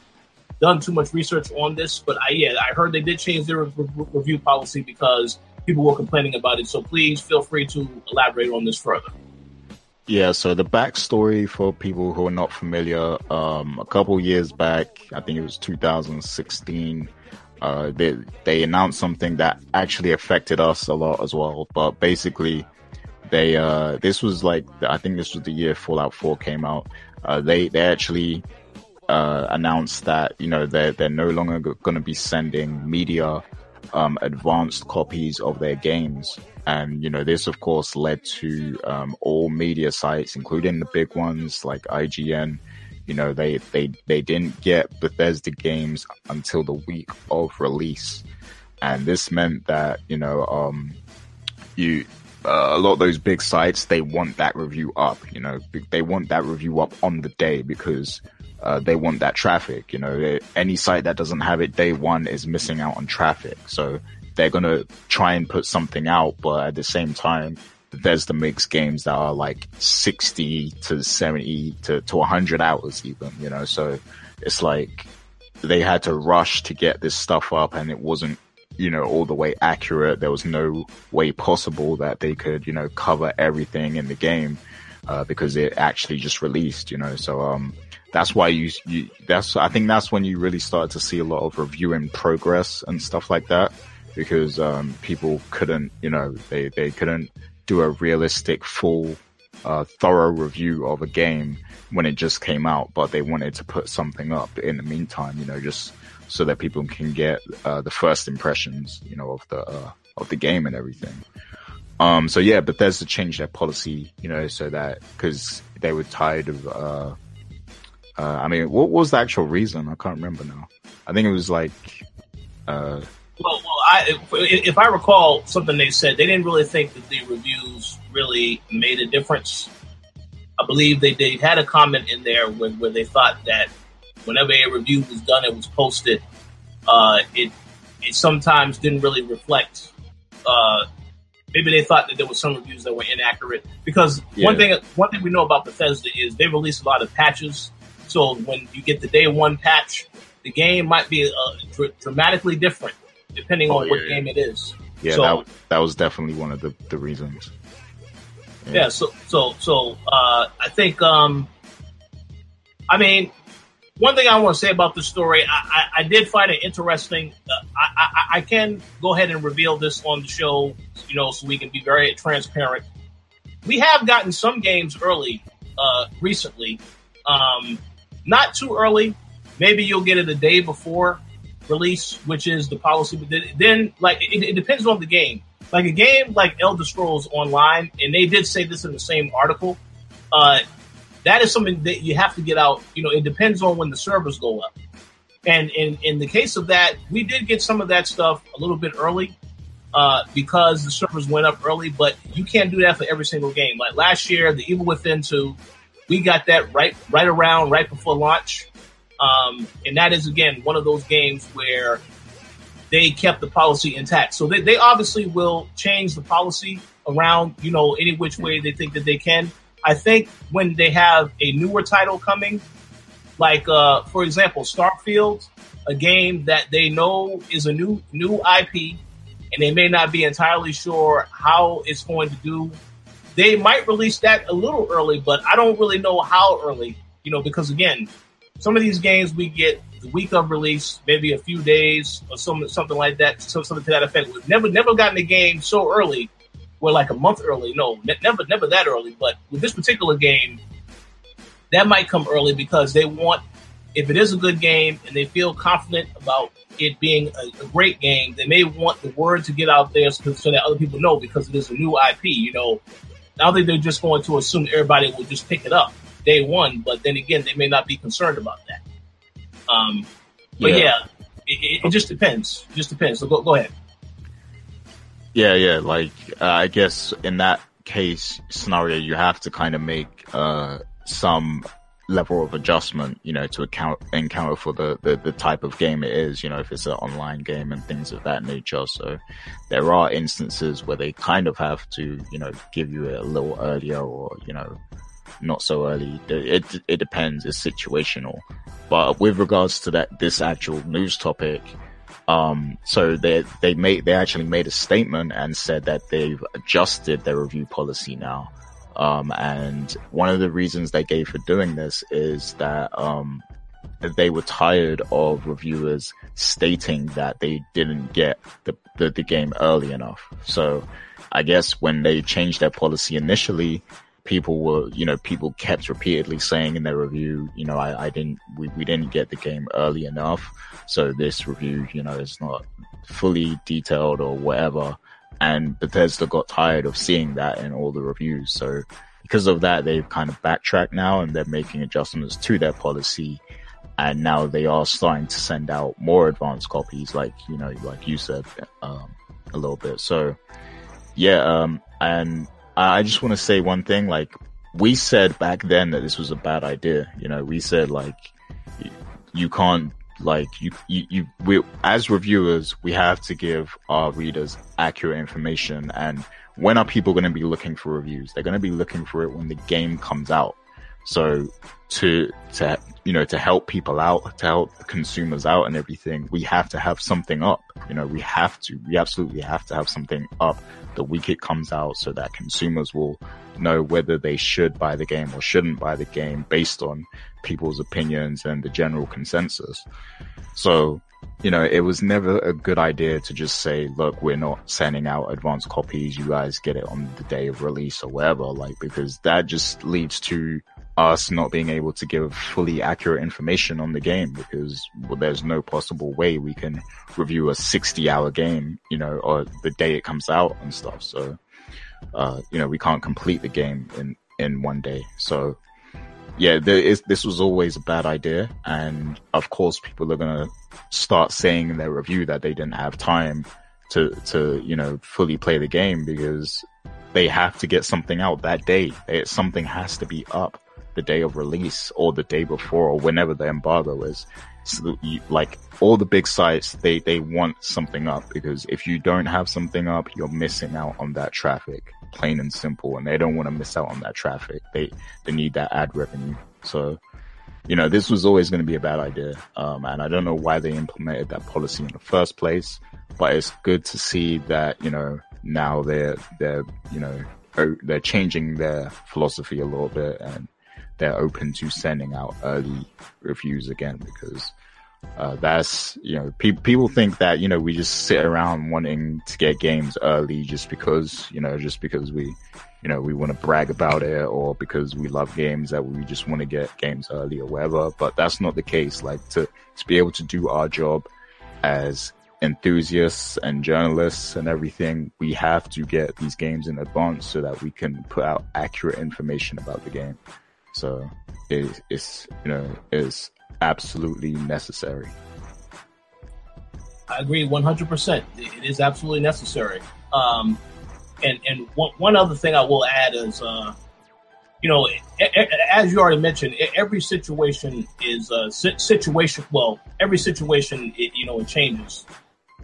done too much research on this, but I yeah I heard they did change their re- review policy because people were complaining about it. So please feel free to elaborate on this further. Yeah, so the backstory for people who are not familiar, um, a couple years back, I think it was 2016, uh, they they announced something that actually affected us a lot as well. But basically, they uh, this was like I think this was the year Fallout 4 came out. Uh, they they actually uh, announced that you know they're they're no longer going to be sending media um, advanced copies of their games. And, you know, this of course led to um, all media sites, including the big ones like IGN, you know, they, they, they didn't get Bethesda games until the week of release. And this meant that, you know, um, you, uh, a lot of those big sites, they want that review up, you know, they want that review up on the day because, uh, they want that traffic, you know, any site that doesn't have it day one is missing out on traffic. So they're going to try and put something out, but at the same time, Bethesda makes games that are like 60 to 70 to, to 100 hours even, you know, so it's like they had to rush to get this stuff up and it wasn't, you know, all the way accurate. There was no way possible that they could, you know, cover everything in the game, uh, because it actually just released, you know, so, um, that's why you, you, that's, I think that's when you really started to see a lot of review in progress and stuff like that because, um, people couldn't, you know, they, they couldn't do a realistic, full, uh, thorough review of a game when it just came out, but they wanted to put something up in the meantime, you know, just so that people can get uh, the first impressions, you know, of the uh, of the game and everything. Um, so yeah, Bethesda changed their policy, you know, so that because they were tired of. Uh, uh, I mean, what was the actual reason? I can't remember now. I think it was like uh, well, well, I, if I recall something they said, they didn't really think that the reviews really made a difference. I believe they, they had a comment in there where, where they thought that whenever a review was done, it was posted, uh, it it sometimes didn't really reflect. Uh, maybe they thought that there were some reviews that were inaccurate because yeah. one thing one thing we know about Bethesda is they release a lot of patches. So when you get the day one patch, the game might be uh, dr- dramatically different depending oh, on yeah, what yeah. game it is. Yeah, so, that, that was definitely one of the, the reasons. Yeah. yeah, so so so uh, I think um, I mean one thing I want to say about the story, I, I, I did find it interesting. Uh, I, I, can go ahead and reveal this on the show, you know, so we can be very transparent. We have gotten some games early uh, recently, um, not too early. Maybe you'll get it a day before release, which is the policy. But then, like, it, it, depends on the game. Like a game like Elder Scrolls Online, and they did say this in the same article. Uh, that is something that you have to get out. You know, it depends on when the servers go up. And in in the case of that, we did get some of that stuff a little bit early. Uh, because the servers went up early, but you can't do that for every single game. Like last year, the Evil Within 2, we got that right right around right before launch Um, and that is again one of those games where they kept the policy intact. So they, they obviously will change the policy around, you know, any which way they think that they can. I think when they have a newer title coming, like uh, for example, Starfield, a game that they know is a new new IP, and they may not be entirely sure how it's going to do. They might release that a little early, but I don't really know how early. You know, because again, some of these games we get the week of release, maybe a few days or some something like that, so, something to that effect. We've never never gotten a game so early, or like a month early. No, ne- never never that early. But with this particular game, that might come early because they want, if it is a good game and they feel confident about it being a, a great game, they may want the word to get out there so, so that other people know because it is a new IP. You know, now that they're just going to assume everybody will just pick it up day one, but then again, they may not be concerned about that. Um, but yeah, yeah it, it, just depends. It just depends. So go, go ahead. Yeah, yeah. Like uh, I guess in that case scenario, you have to kind of make uh, some level of adjustment, you know, to account encounter for the, the, the type of game it is, you know, if it's an online game and things of that nature. So there are instances where they kind of have to, you know, give you it a little earlier or, you know, not so early. It, it depends. It's situational. But with regards to that, this actual news topic, um, so they, they made, they actually made a statement and said that they've adjusted their review policy now. Um, and one of the reasons they gave for doing this is that, um, they were tired of reviewers stating that they didn't get the, the, the game early enough. So I guess when they changed their policy initially, people were, you know, people kept repeatedly saying in their review, you know, I, I didn't, we, we didn't get the game early enough. So this review, you know, is not fully detailed or whatever. And Bethesda got tired of seeing that in all the reviews. So because of that, they've kind of backtracked now and they're making adjustments to their policy. And now they are starting to send out more advanced copies, like, you know, like you said, um, a little bit. So yeah, um, and Uh, I just want to say one thing. Like we said back then that this was a bad idea. You know, we said like you can't like you you, you we as reviewers we have to give our readers accurate information and when are people going to be looking for reviews they're going to be looking for it when the game comes out so to to you know to help people out to help consumers out and everything we have to have something up you know we have to we absolutely have to have something up the week it comes out so that consumers will know whether they should buy the game or shouldn't buy the game based on people's opinions and the general consensus. So, you know, it was never a good idea to just say, look, we're not sending out advanced copies. You guys get it on the day of release or whatever, like, because that just leads to us not being able to give fully accurate information on the game because well, there's no possible way we can review a 60 hour game, you know, or the day it comes out and stuff. So, uh, you know, we can't complete the game in, in one day. So yeah, is, this was always a bad idea. And of course, people are going to start saying in their review that they didn't have time to, to, you know, fully play the game because they have to get something out that day. It, something has to be up the day of release or the day before or whenever the embargo is. So you, like all the big sites, they, they want something up because if you don't have something up, you're missing out on that traffic, plain and simple. And they don't want to miss out on that traffic. They, they need that ad revenue. So, you know, this was always going to be a bad idea. Um, and I don't know why they implemented that policy in the first place, but it's good to see that, you know, now they're, they're, you know, they're changing their philosophy a little bit and they're open to sending out early reviews again because uh, that's you know pe- people think that you know we just sit around wanting to get games early just because you know just because we you know we want to brag about it or because we love games that we just want to get games early or whatever. But that's not the case. Like to to be able to do our job as enthusiasts and journalists and everything we have to get these games in advance so that we can put out accurate information about the game so it, it's, you know, is absolutely necessary. I agree 100%. It is absolutely necessary. Um, and and one, one other thing I will add is, uh, you know, as you already mentioned, every situation is a situation. Well, every situation, it, you know, it changes.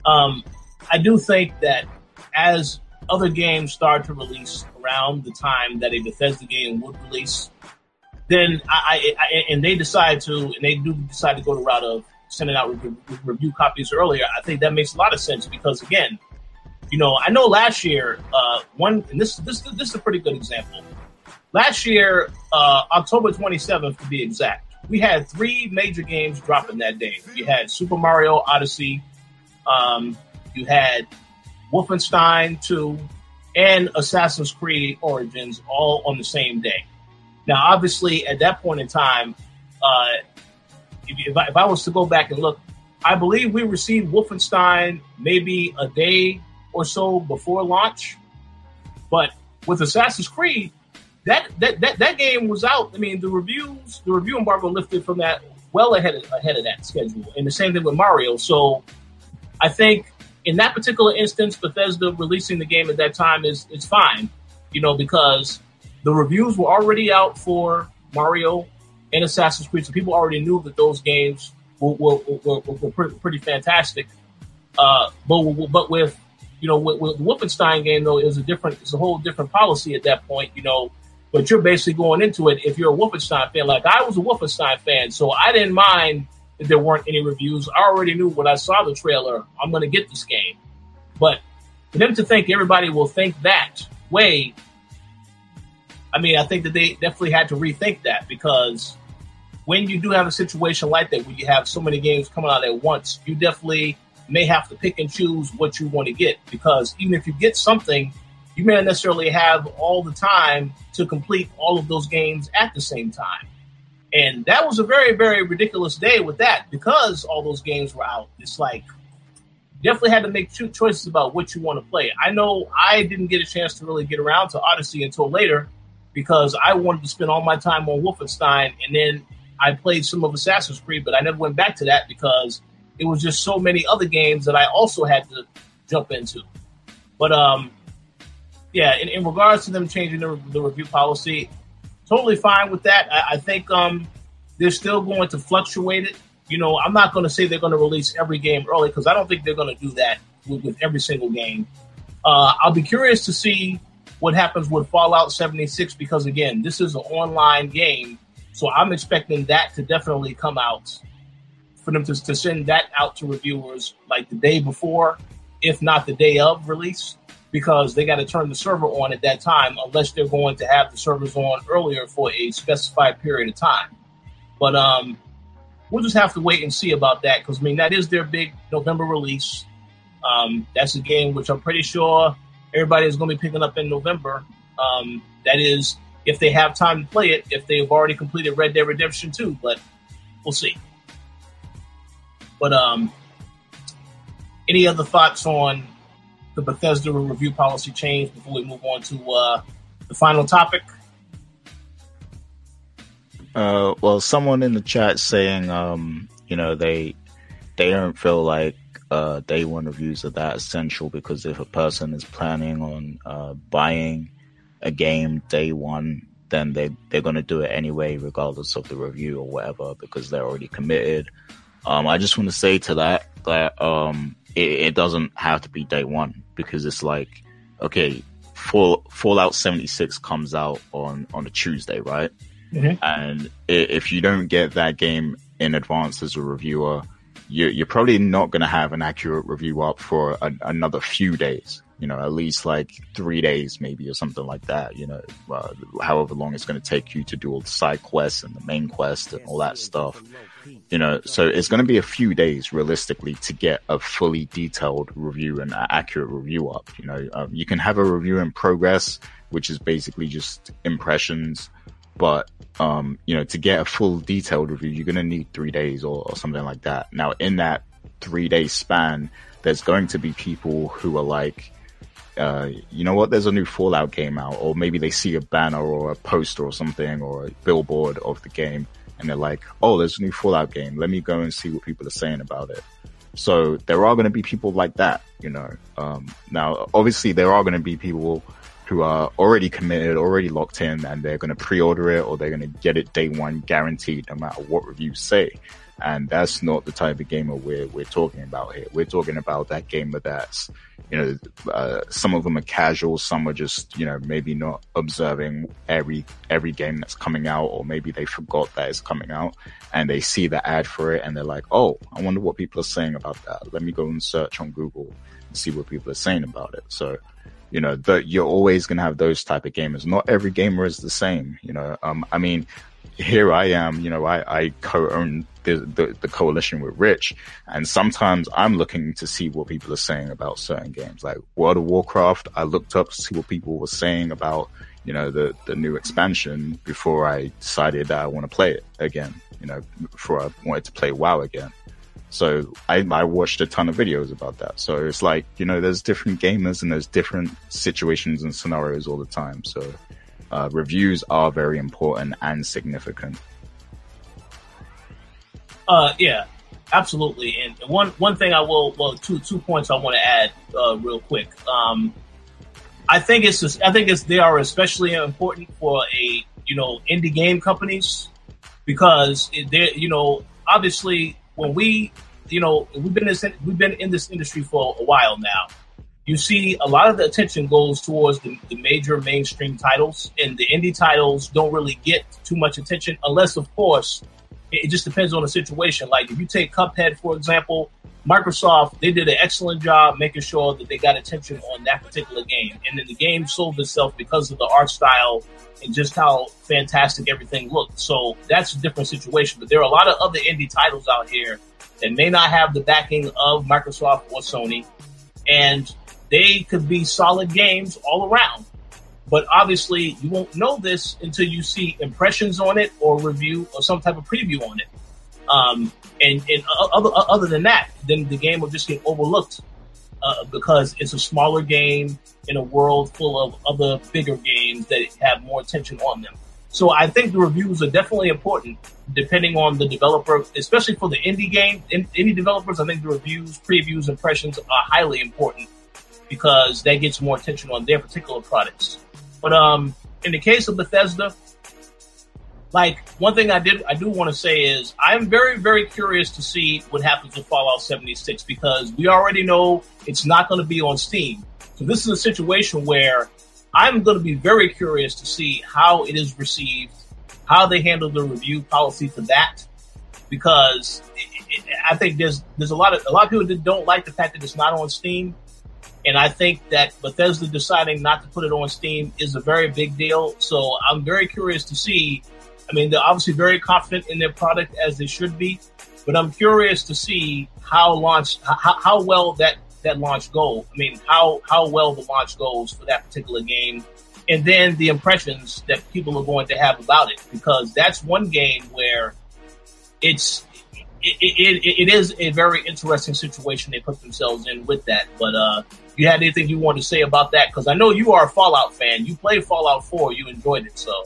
Um, I do think that as other games start to release around the time that a Bethesda game would release, then I, I, I and they decide to, and they do decide to go the route of sending out review, copies earlier. I think that makes a lot of sense because again, you know, I know last year, uh, one, and this this this is a pretty good example. Last year, uh, October 27th to be exact, we had three major games dropping that day. You had Super Mario Odyssey, um, you had Wolfenstein 2, and Assassin's Creed Origins all on the same day. Now, obviously, at that point in time, uh, if, I, if I was to go back and look, I believe we received Wolfenstein maybe a day or so before launch. But with Assassin's Creed, that, that that that game was out. I mean, the reviews, the review embargo lifted from that well ahead of, ahead of that schedule, and the same thing with Mario. So, I think in that particular instance, Bethesda releasing the game at that time is is fine, you know, because the reviews were already out for Mario and Assassin's Creed, so people already knew that those games were were, were, were pretty, pretty, fantastic. Uh, but but with you know with, with the Wolfenstein game though, is a different, it's a whole different policy at that point. You know, but you're basically going into it if you're a Wolfenstein fan. Like I was a Wolfenstein fan, so I didn't mind that there weren't any reviews. I already knew when I saw the trailer, I'm going to get this game. But for them to think everybody will think that way, I mean, I think that they definitely had to rethink that because when you do have a situation like that, where you have so many games coming out at once, you definitely may have to pick and choose what you want to get because even if you get something you may not necessarily have all the time to complete all of those games at the same time. And that was a very, very ridiculous day with that because all those games were out. It's like definitely had to make two choices about what you want to play. I know I didn't get a chance to really get around to Odyssey until later because I wanted to spend all my time on Wolfenstein and then I played some of Assassin's Creed, but I never went back to that because it was just so many other games that I also had to jump into. But um yeah, in, in regards to them changing the, the review policy, totally fine with that. I, I think um, they're still going to fluctuate it. You know, I'm not going to say they're going to release every game early because I don't think they're going to do that with, with, every single game. Uh, I'll be curious to see what happens with Fallout 76 because again, this is an online game, so I'm expecting that to definitely come out for them to, to send that out to reviewers like the day before, if not the day of release because they got to turn the server on at that time unless they're going to have the servers on earlier for a specified period of time. But um, we'll just have to wait and see about that because I mean that is their big November release. Um, that's a game which I'm pretty sure everybody is going to be picking up in November. Um, that is if they have time to play it, if they've already completed Red Dead Redemption 2, but we'll see. But um, any other thoughts on the Bethesda review policy change before we move on to uh, the final topic? Uh, well, someone in the chat saying, um, you know, they they don't feel like uh, day one reviews are that essential because if a person is planning on uh, buying a game day one, then they they're going to do it anyway, regardless of the review or whatever, because they're already committed. Um, I just want to say to that that um, it, it, doesn't have to be day one because it's like, okay, Fall, Fallout 76 comes out on, on a Tuesday, right? Mm-hmm. And if you don't get that game in advance as a reviewer, you're, you're probably not going to have an accurate review up for a, another few days. You know, at least like three days, maybe, or something like that. You know, uh, however long it's going to take you to do all the side quests and the main quest and all that stuff. You know, so it's going to be a few days realistically to get a fully detailed review and accurate review up. You know, um, you can have a review in progress, which is basically just impressions, but um, you know, to get a full detailed review, you're going to need three days or, or something like that. Now, in that three day span, there's going to be people who are like, uh, you know what, there's a new Fallout game out, or maybe they see a banner or a poster or something or a billboard of the game and they're like, oh, there's a new Fallout game. Let me go and see what people are saying about it. So there are going to be people like that, you know. Um, now, obviously, there are going to be people who are already committed, already locked in, and they're going to pre-order it or they're going to get it day one guaranteed, no matter what reviews say. And that's not the type of gamer we're we're talking about here. We're talking about that gamer that's, you know, uh, some of them are casual, some are just, you know, maybe not observing every every game that's coming out, or maybe they forgot that it's coming out, and they see the ad for it, and they're like, oh, I wonder what people are saying about that. Let me go and search on Google and see what people are saying about it. So you know that you're always going to have those type of gamers. Not every gamer is the same you know um, i mean here i am you know i, I co-own the, the, the coalition with rich and sometimes i'm looking to see what people are saying about certain games. Like world of warcraft i looked up to see what people were saying about you know the the new expansion before i decided that i want to play it again you know before i wanted to play wow again so I, I watched a ton of videos about that. So it's like, you know, there's different gamers and there's different situations and scenarios all the time. So uh, reviews are very important and significant. Uh, yeah, absolutely. And one one thing I will, well, two two points I want to add uh, real quick. Um, I think it's just, I think it's they are especially important for a you know indie game companies because they you know obviously when we, you know, we've been in this, we've been in this industry for a while now. You see, a lot of the attention goes towards the, the major mainstream titles, and the indie titles don't really get too much attention, unless, of course, it, it just depends on the situation. Like if you take Cuphead, for example, Microsoft, they did an excellent job making sure that they got attention on that particular game. And then the game sold itself because of the art style and just how fantastic everything looked. So that's a different situation. But there are a lot of other indie titles out here that may not have the backing of Microsoft or Sony, and they could be solid games all around. But obviously, you won't know this until you see impressions on it or review or some type of preview on it. Um, and, and other, other than that, then the game will just get overlooked uh, because it's a smaller game in a world full of other bigger games that have more attention on them. So I think the reviews are definitely important, depending on the developer, especially for the indie game. In, indie developers, I think the reviews, previews, impressions are highly important because that gets more attention on their particular products. But um, in the case of Bethesda, like one thing I did I do want to say is I'm very very curious to see what happens with Fallout 76 because we already know it's not going to be on Steam. So this is a situation where I'm going to be very curious to see how it is received, how they handle the review policy for that, because it, it, I think there's there's a lot of a lot of people that don't like the fact that it's not on Steam, and I think that Bethesda deciding not to put it on Steam is a very big deal. So I'm very curious to see I mean, they're obviously very confident in their product as they should be, but I'm curious to see how launch, how, how well that, that launch goes. I mean, how, how well the launch goes for that particular game. And then the impressions that people are going to have about it, because that's one game where it's, it, it, it is a very interesting situation they put themselves in with that. But, uh, you had anything you want to say about that? Because I know you are a Fallout fan. You played Fallout 4, you enjoyed it. So,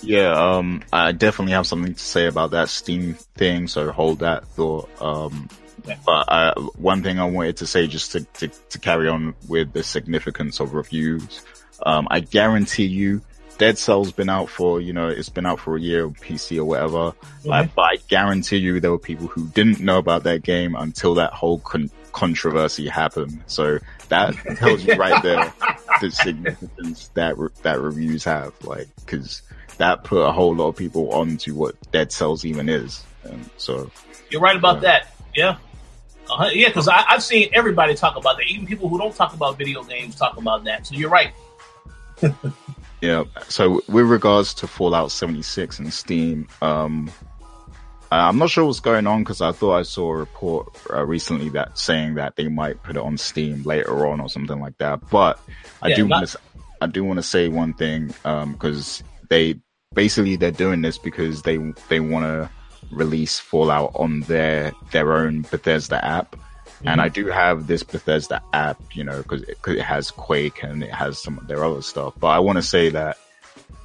yeah, um, I definitely have something to say about that Steam thing, so hold that thought. Um, but I, one thing I wanted to say just to, to, to, carry on with the significance of reviews, um, I guarantee you Dead Cell's been out for, you know, it's been out for a year on PC or whatever. Mm-hmm. but I guarantee you there were people who didn't know about that game until that whole con- controversy happen. So that tells you right there the significance that, re- that reviews have. Like, cause that put a whole lot of people onto what Dead Cells even is. And so you're right about yeah. that. Yeah. Uh-huh. Yeah, because I've seen everybody talk about that. Even people who don't talk about video games talk about that. So you're right. yeah. So with regards to Fallout 76 and Steam, um, I'm not sure what's going on because I thought I saw a report uh, recently that saying that they might put it on Steam later on or something like that. But I yeah, do want to, I do want to say one thing because um, they basically they're doing this because they they want to release Fallout on their their own Bethesda app. Mm-hmm. And I do have this Bethesda app, you know, because it, it, has Quake and it has some of their other stuff. But I want to say that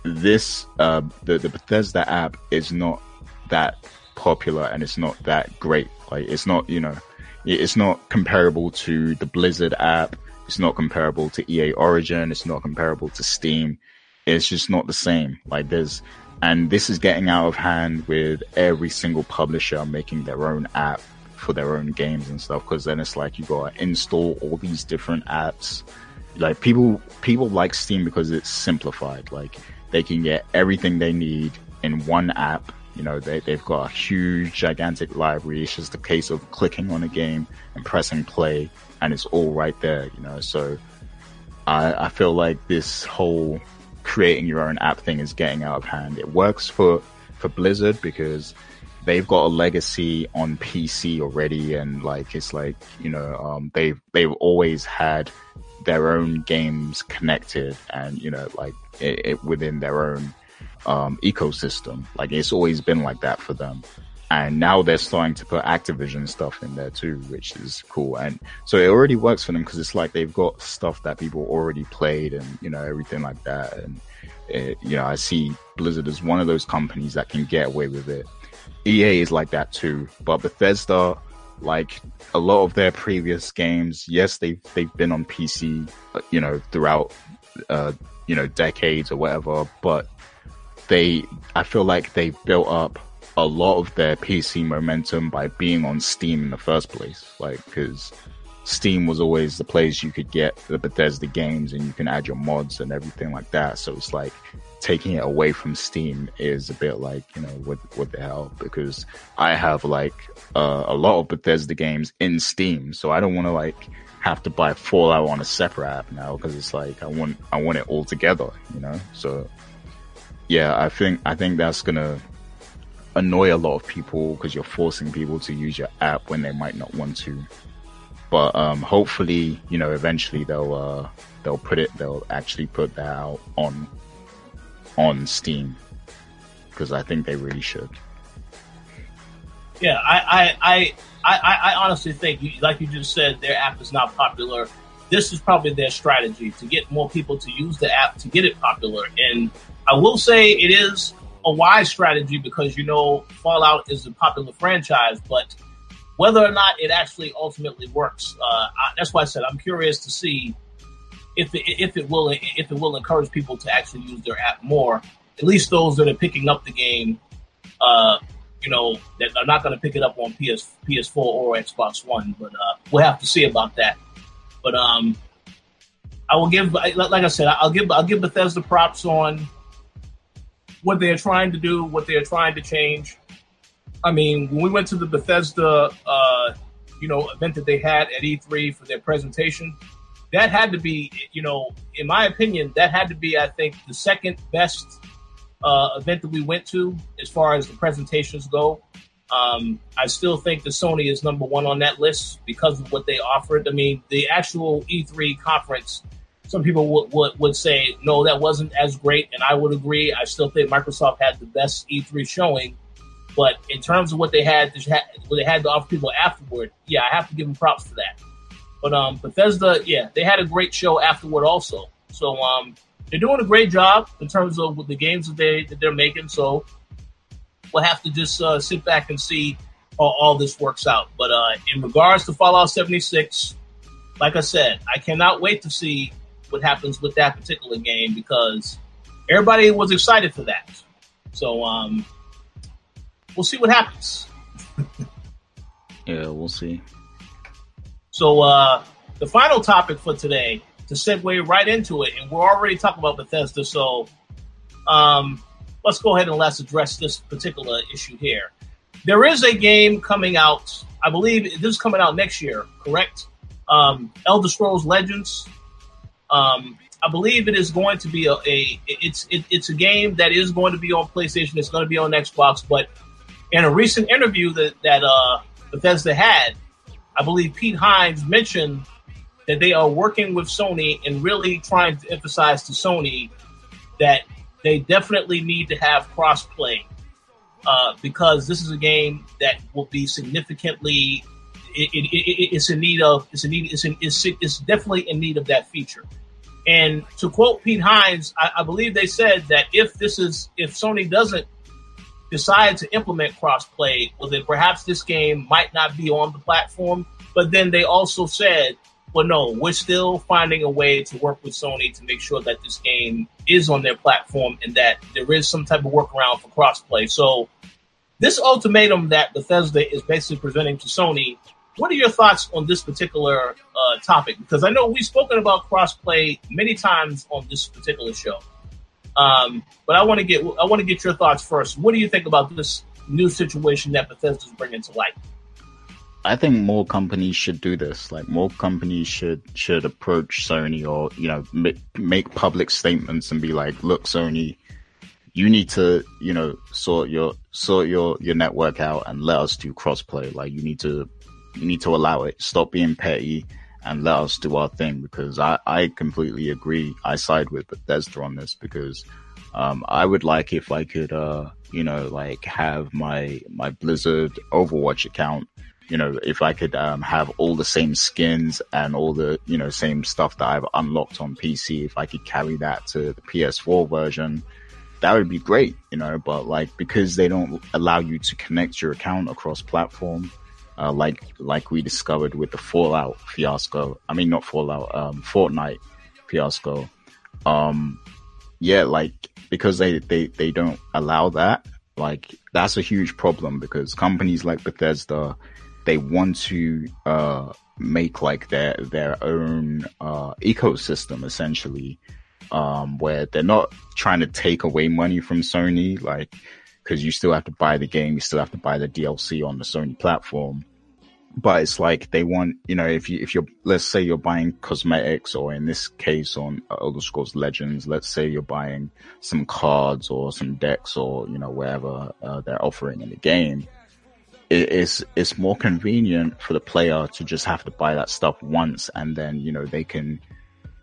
this, uh, the, the Bethesda app is not that popular and it's not that great. Like, it's not, you know, it's not comparable to the Blizzard app It's not comparable to EA Origin. It's not comparable to Steam. It's just not the same. Like there's, and this is getting out of hand with every single publisher making their own app for their own games and stuff. Cause then it's like you gotta install all these different apps. Like people, people like Steam because it's simplified. Like they can get everything they need in one app you know, they, they've got a huge, gigantic library. It's just a case of clicking on a game and pressing play, and it's all right there, you know. So I, I feel like this whole creating your own app thing is getting out of hand. It works for, for Blizzard because they've got a legacy on PC already, and like it's like you know um, they've they've always had their own games connected, and you know like it, it within their own um, ecosystem. Like it's always been like that for them. And now they're starting to put Activision stuff in there too, which is cool. And so it already works for them because it's like they've got stuff that people already played and, you know, everything like that. And, it, you know, I see Blizzard as one of those companies that can get away with it. EA is like that too. But Bethesda, like a lot of their previous games, yes, they've, they've been on PC, you know, throughout, uh, you know, decades or whatever, but they, I feel like they built up a lot of their PC momentum by being on Steam in the first place. Like, because Steam was always the place you could get the Bethesda games and you can add your mods and everything like that. So it's like taking it away from Steam is a bit like, you know, what, what the hell? Because I have like uh, a lot of Bethesda games in Steam. So I don't want to like have to buy Fallout on a separate app now because it's like I want, I want it all together, you know? So yeah, I think I think that's gonna annoy a lot of people because you're forcing people to use your app when they might not want to. But um, hopefully, you know, eventually they'll uh, they'll put it they'll actually put that out on on Steam because I think they really should. Yeah, I I I, I, I honestly think, like you just said, their app is not popular. This is probably their strategy to get more people to use the app to get it popular and I will say it is a wise strategy because you know Fallout is a popular franchise, but whether or not it actually ultimately works, uh, I, that's why I said I'm curious to see if it, if it will if it will encourage people to actually use their app more. At least those that are picking up the game, uh, you know, that are not going to pick it up on PS PS4 or Xbox One. But uh, we'll have to see about that. But um, I will give, like I said, I'll give I'll give Bethesda props on what they're trying to do, what they're trying to change. I mean, when we went to the Bethesda, uh, you know, event that they had at E3 for their presentation, that had to be, you know, in my opinion, that had to be, I think, the second best uh, event that we went to as far as the presentations go. Um, I still think the Sony is number one on that list because of what they offered. I mean, the actual E3 conference some people would, would, would say, no, that wasn't as great. And I would agree. I still think Microsoft had the best E3 showing. But in terms of what they had, what they had to offer people afterward, yeah, I have to give them props for that. But um, Bethesda, yeah, they had a great show afterward also. So um, they're doing a great job in terms of the games that they that they're making. So we'll have to just uh, sit back and see how all this works out. But uh, in regards to Fallout 76, like I said, I cannot wait to see what happens with that particular game because everybody was excited for that. So um, we'll see what happens. yeah, we'll see. So uh, the final topic for today to segue right into it, and we're already talking about Bethesda, so um, let's go ahead and let's address this particular issue here. There is a game coming out. I believe this is coming out next year, correct? Um, Elder Scrolls Legends um, I believe it is going to be a, a it's it, it's a game that is going to be on PlayStation. It's going to be on Xbox. But in a recent interview that that uh, Bethesda had, I believe Pete Hines mentioned that they are working with Sony and really trying to emphasize to Sony that they definitely need to have crossplay uh, because this is a game that will be significantly it, it, it, it's in need of it's in need it's, in, it's, it's definitely in need of that feature. And to quote Pete Hines, I, I, believe they said that if this is if Sony doesn't decide to implement crossplay, well then perhaps this game might not be on the platform. But then they also said but no, we're still finding a way to work with Sony to make sure that this game is on their platform and that there is some type of workaround for crossplay. So, this ultimatum that Bethesda is basically presenting to Sony, what are your thoughts on this particular uh, topic? Because I know we've spoken about crossplay many times on this particular show, um, but I want to get I want to get your thoughts first. What do you think about this new situation that Bethesda is bringing to light? I think more companies should do this. Like more companies should should approach Sony or you know make, make public statements and be like, "Look, Sony, you need to you know sort your sort your your network out and let us do crossplay. Like you need to you need to allow it. Stop being petty and let us do our thing." Because I I completely agree. I side with Bethesda on this because um, I would like if I could uh you know like have my my Blizzard Overwatch account you know, if I could um, have all the same skins and all the, you know, same stuff that I've unlocked on PC, if I could carry that to the PS4 version, that would be great, you know, but like, because they don't allow you to connect your account across platform, uh, like, like we discovered with the Fallout fiasco. I mean, not Fallout, um, Fortnite fiasco. Um, yeah, like, because they, they, they don't allow that, like, that's a huge problem because companies like Bethesda, they want to uh, make like their their own uh, ecosystem essentially, um, where they're not trying to take away money from Sony, like because you still have to buy the game, you still have to buy the DLC on the Sony platform. But it's like they want, you know, if you if you're let's say you're buying cosmetics, or in this case on Elder Scrolls Legends, let's say you're buying some cards or some decks or you know wherever uh, they're offering in the game it's it's more convenient for the player to just have to buy that stuff once and then you know they can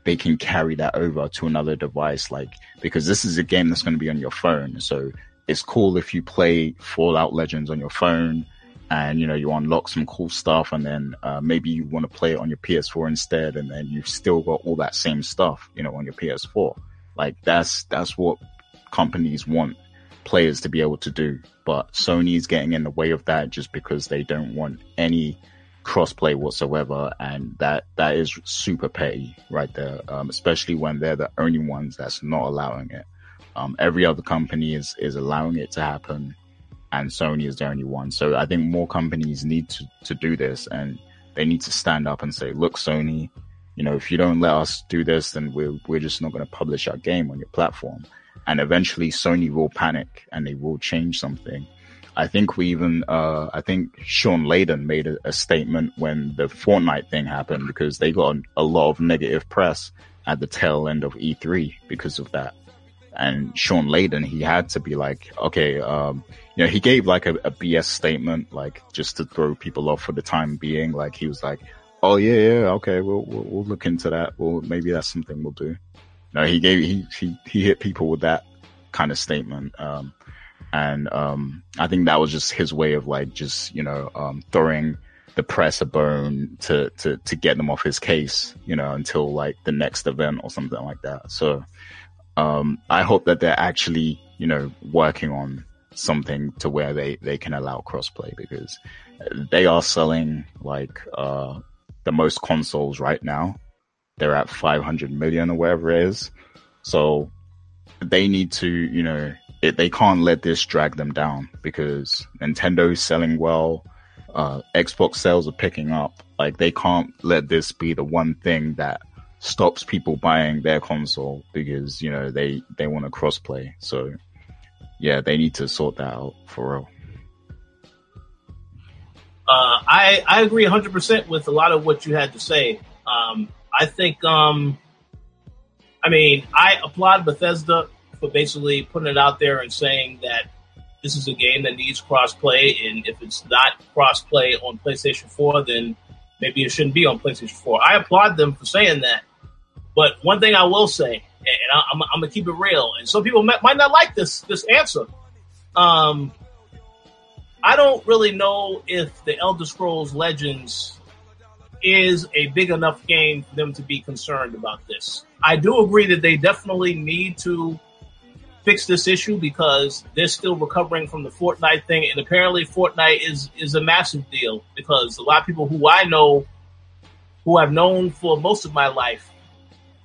they can carry that over to another device like because this is a game that's going to be on your phone. So it's cool if you play fallout legends on your phone and you know you unlock some cool stuff and then uh, maybe you want to play it on your ps4 instead and then you've still got all that same stuff you know on your ps4 like that's that's what companies want players to be able to do. But Sony is getting in the way of that just because they don't want any crossplay whatsoever, and that that is super petty right there. Um, especially when they're the only ones that's not allowing it. Um, every other company is is allowing it to happen, and Sony is the only one. So I think more companies need to to do this, and they need to stand up and say, "Look, Sony." You know, if you don't let us do this, then we're we're just not going to publish our game on your platform and eventually Sony will panic and they will change something. I think we even, uh, I think Shawn Layden made a, a, statement when the Fortnite thing happened because they got a lot of negative press at the tail end of E3 because of that. And Shawn Layden, he had to be like, okay, um, you know, he gave like a, a BS statement, like just to throw people off for the time being. Like he was like, oh yeah, yeah, okay, we'll, we'll, we'll look into that. Well, maybe that's something we'll do. No, he gave he he he hit people with that kind of statement. Um, and um, I think that was just his way of like just you know um, throwing the press a bone to to to get them off his case, you know, until like the next event or something like that. So um, I hope that they're actually you know working on something to where they they can allow crossplay because they are selling like uh, the most consoles right now they're at 500 million or whatever it is. So they need to, you know, it, they can't let this drag them down because Nintendo is selling well. Uh, Xbox sales are picking up. Like they can't let this be the one thing that stops people buying their console because you know they they want to crossplay. So yeah, they need to sort that out for real. Uh, I I agree 100 percent with a lot of what you had to say. Um, I think, um, I mean, I applaud Bethesda for basically putting it out there and saying that this is a game that needs crossplay, and if it's not crossplay on PlayStation 4, then maybe it shouldn't be on PlayStation 4. I applaud them for saying that. But one thing I will say, and I, am gonna keep it real, and some people might, might not like this this answer. Um, I don't really know if the Elder Scrolls Legends is a big enough game for them to be concerned about this. I do agree that they definitely need to fix this issue because they're still recovering from the Fortnite thing, and apparently Fortnite is is a massive deal because a lot of people who I know who I've known for most of my life,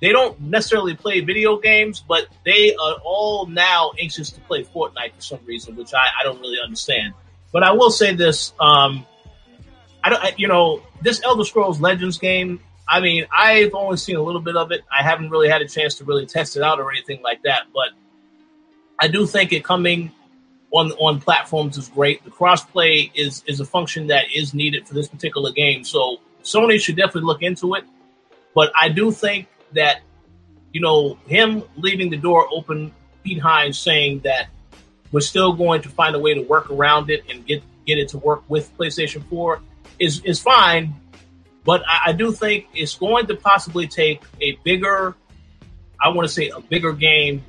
they don't necessarily play video games, but they are all now anxious to play Fortnite for some reason, which I, I don't really understand. But I will say this: um, I don't, I, you know, this Elder Scrolls Legends game. I mean, I've only seen a little bit of it. I haven't really had a chance to really test it out or anything like that. But I do think it coming on on platforms is great. The crossplay is is a function that is needed for this particular game. So Sony should definitely look into it. But I do think that you know him leaving the door open behind saying that we're still going to find a way to work around it and get get it to work with PlayStation 4 is is fine. But I, I do think it's going to possibly take a bigger, I want to say a bigger game,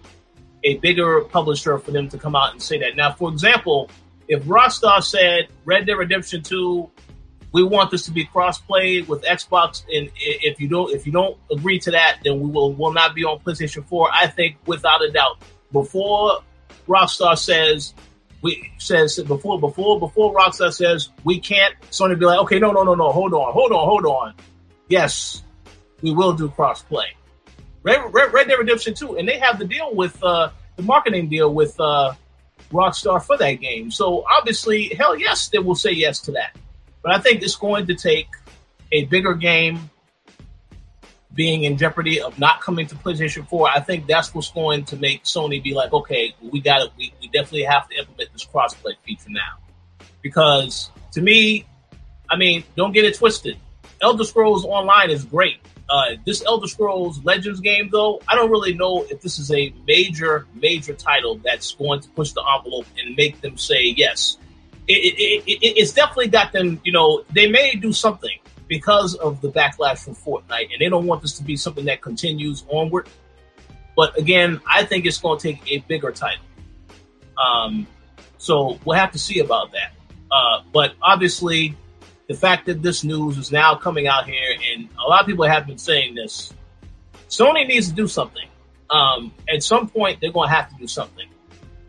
a bigger publisher for them to come out and say that. Now, for example, if Rockstar said Red Dead Redemption 2 we want this to be cross-play with Xbox, and if you don't if you don't agree to that, then we will will not be on PlayStation Four. I think without a doubt, before Rockstar says we says before before before Rockstar says we can't, Sony be like, okay, no, no, no, no, hold on, hold on, hold on. Yes, we will do cross-play. Red, Red, Red Dead Redemption Two, and they have the deal with uh, the marketing deal with uh, Rockstar for that game. So obviously, hell yes, they will say yes to that. But I think it's going to take a bigger game being in jeopardy of not coming to PlayStation 4. I think that's what's going to make Sony be like, okay, we got it. We, we definitely have to implement this crossplay feature now. Because to me, I mean, don't get it twisted. Elder Scrolls Online is great. Uh, this Elder Scrolls Legends game, though, I don't really know if this is a major, major title that's going to push the envelope and make them say, yes, it, it, it, it's definitely got them. You know, they may do something because of the backlash from Fortnite, and they don't want this to be something that continues onward. But again, I think it's going to take a bigger title. Um, so we'll have to see about that. Uh, but obviously, the fact that this news is now coming out here, and a lot of people have been saying this, Sony needs to do something. Um, at some point, they're going to have to do something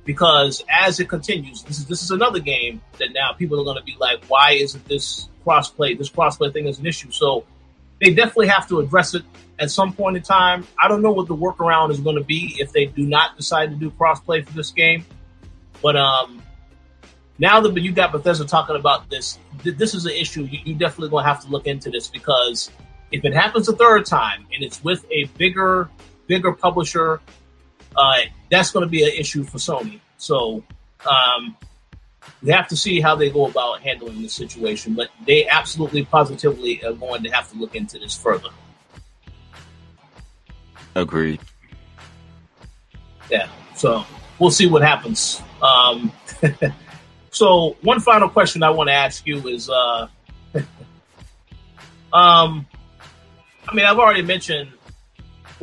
because as it continues, this is this is another game that now people are going to be like, why isn't this crossplay? This crossplay thing is an issue. So they definitely have to address it at some point in time. I don't know what the workaround is going to be if they do not decide to do crossplay for this game, but um, now that you got Bethesda talking about this, this is an issue. You, you definitely going to have to look into this because if it happens a third time and it's with a bigger, bigger publisher uh, that's going to be an issue for Sony. So um, we have to see how they go about handling the situation, but they absolutely positively are going to have to look into this further. Agreed. Yeah. So we'll see what happens. Um, so one final question I want to ask you is, uh, um, I mean, I've already mentioned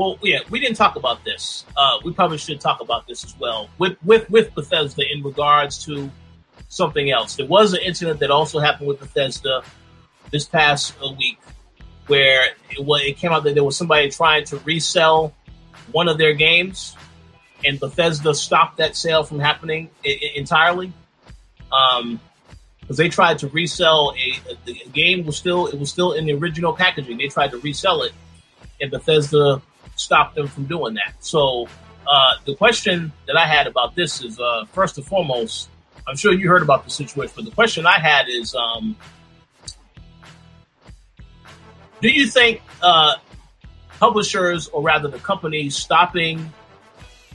well, yeah, we didn't talk about this. Uh, we probably should talk about this as well with with with Bethesda in regards to something else. There was an incident that also happened with Bethesda this past week where it, it came out that there was somebody trying to resell one of their games, and Bethesda stopped that sale from happening I- entirely. Um, because they tried to resell a, a, the game was still it was still in the original packaging. They tried to resell it, and Bethesda stop them from doing that. So uh, the question that I had about this is uh, first and foremost, I'm sure you heard about the situation, but the question I had is, um, do you think uh, publishers, or rather the companies, stopping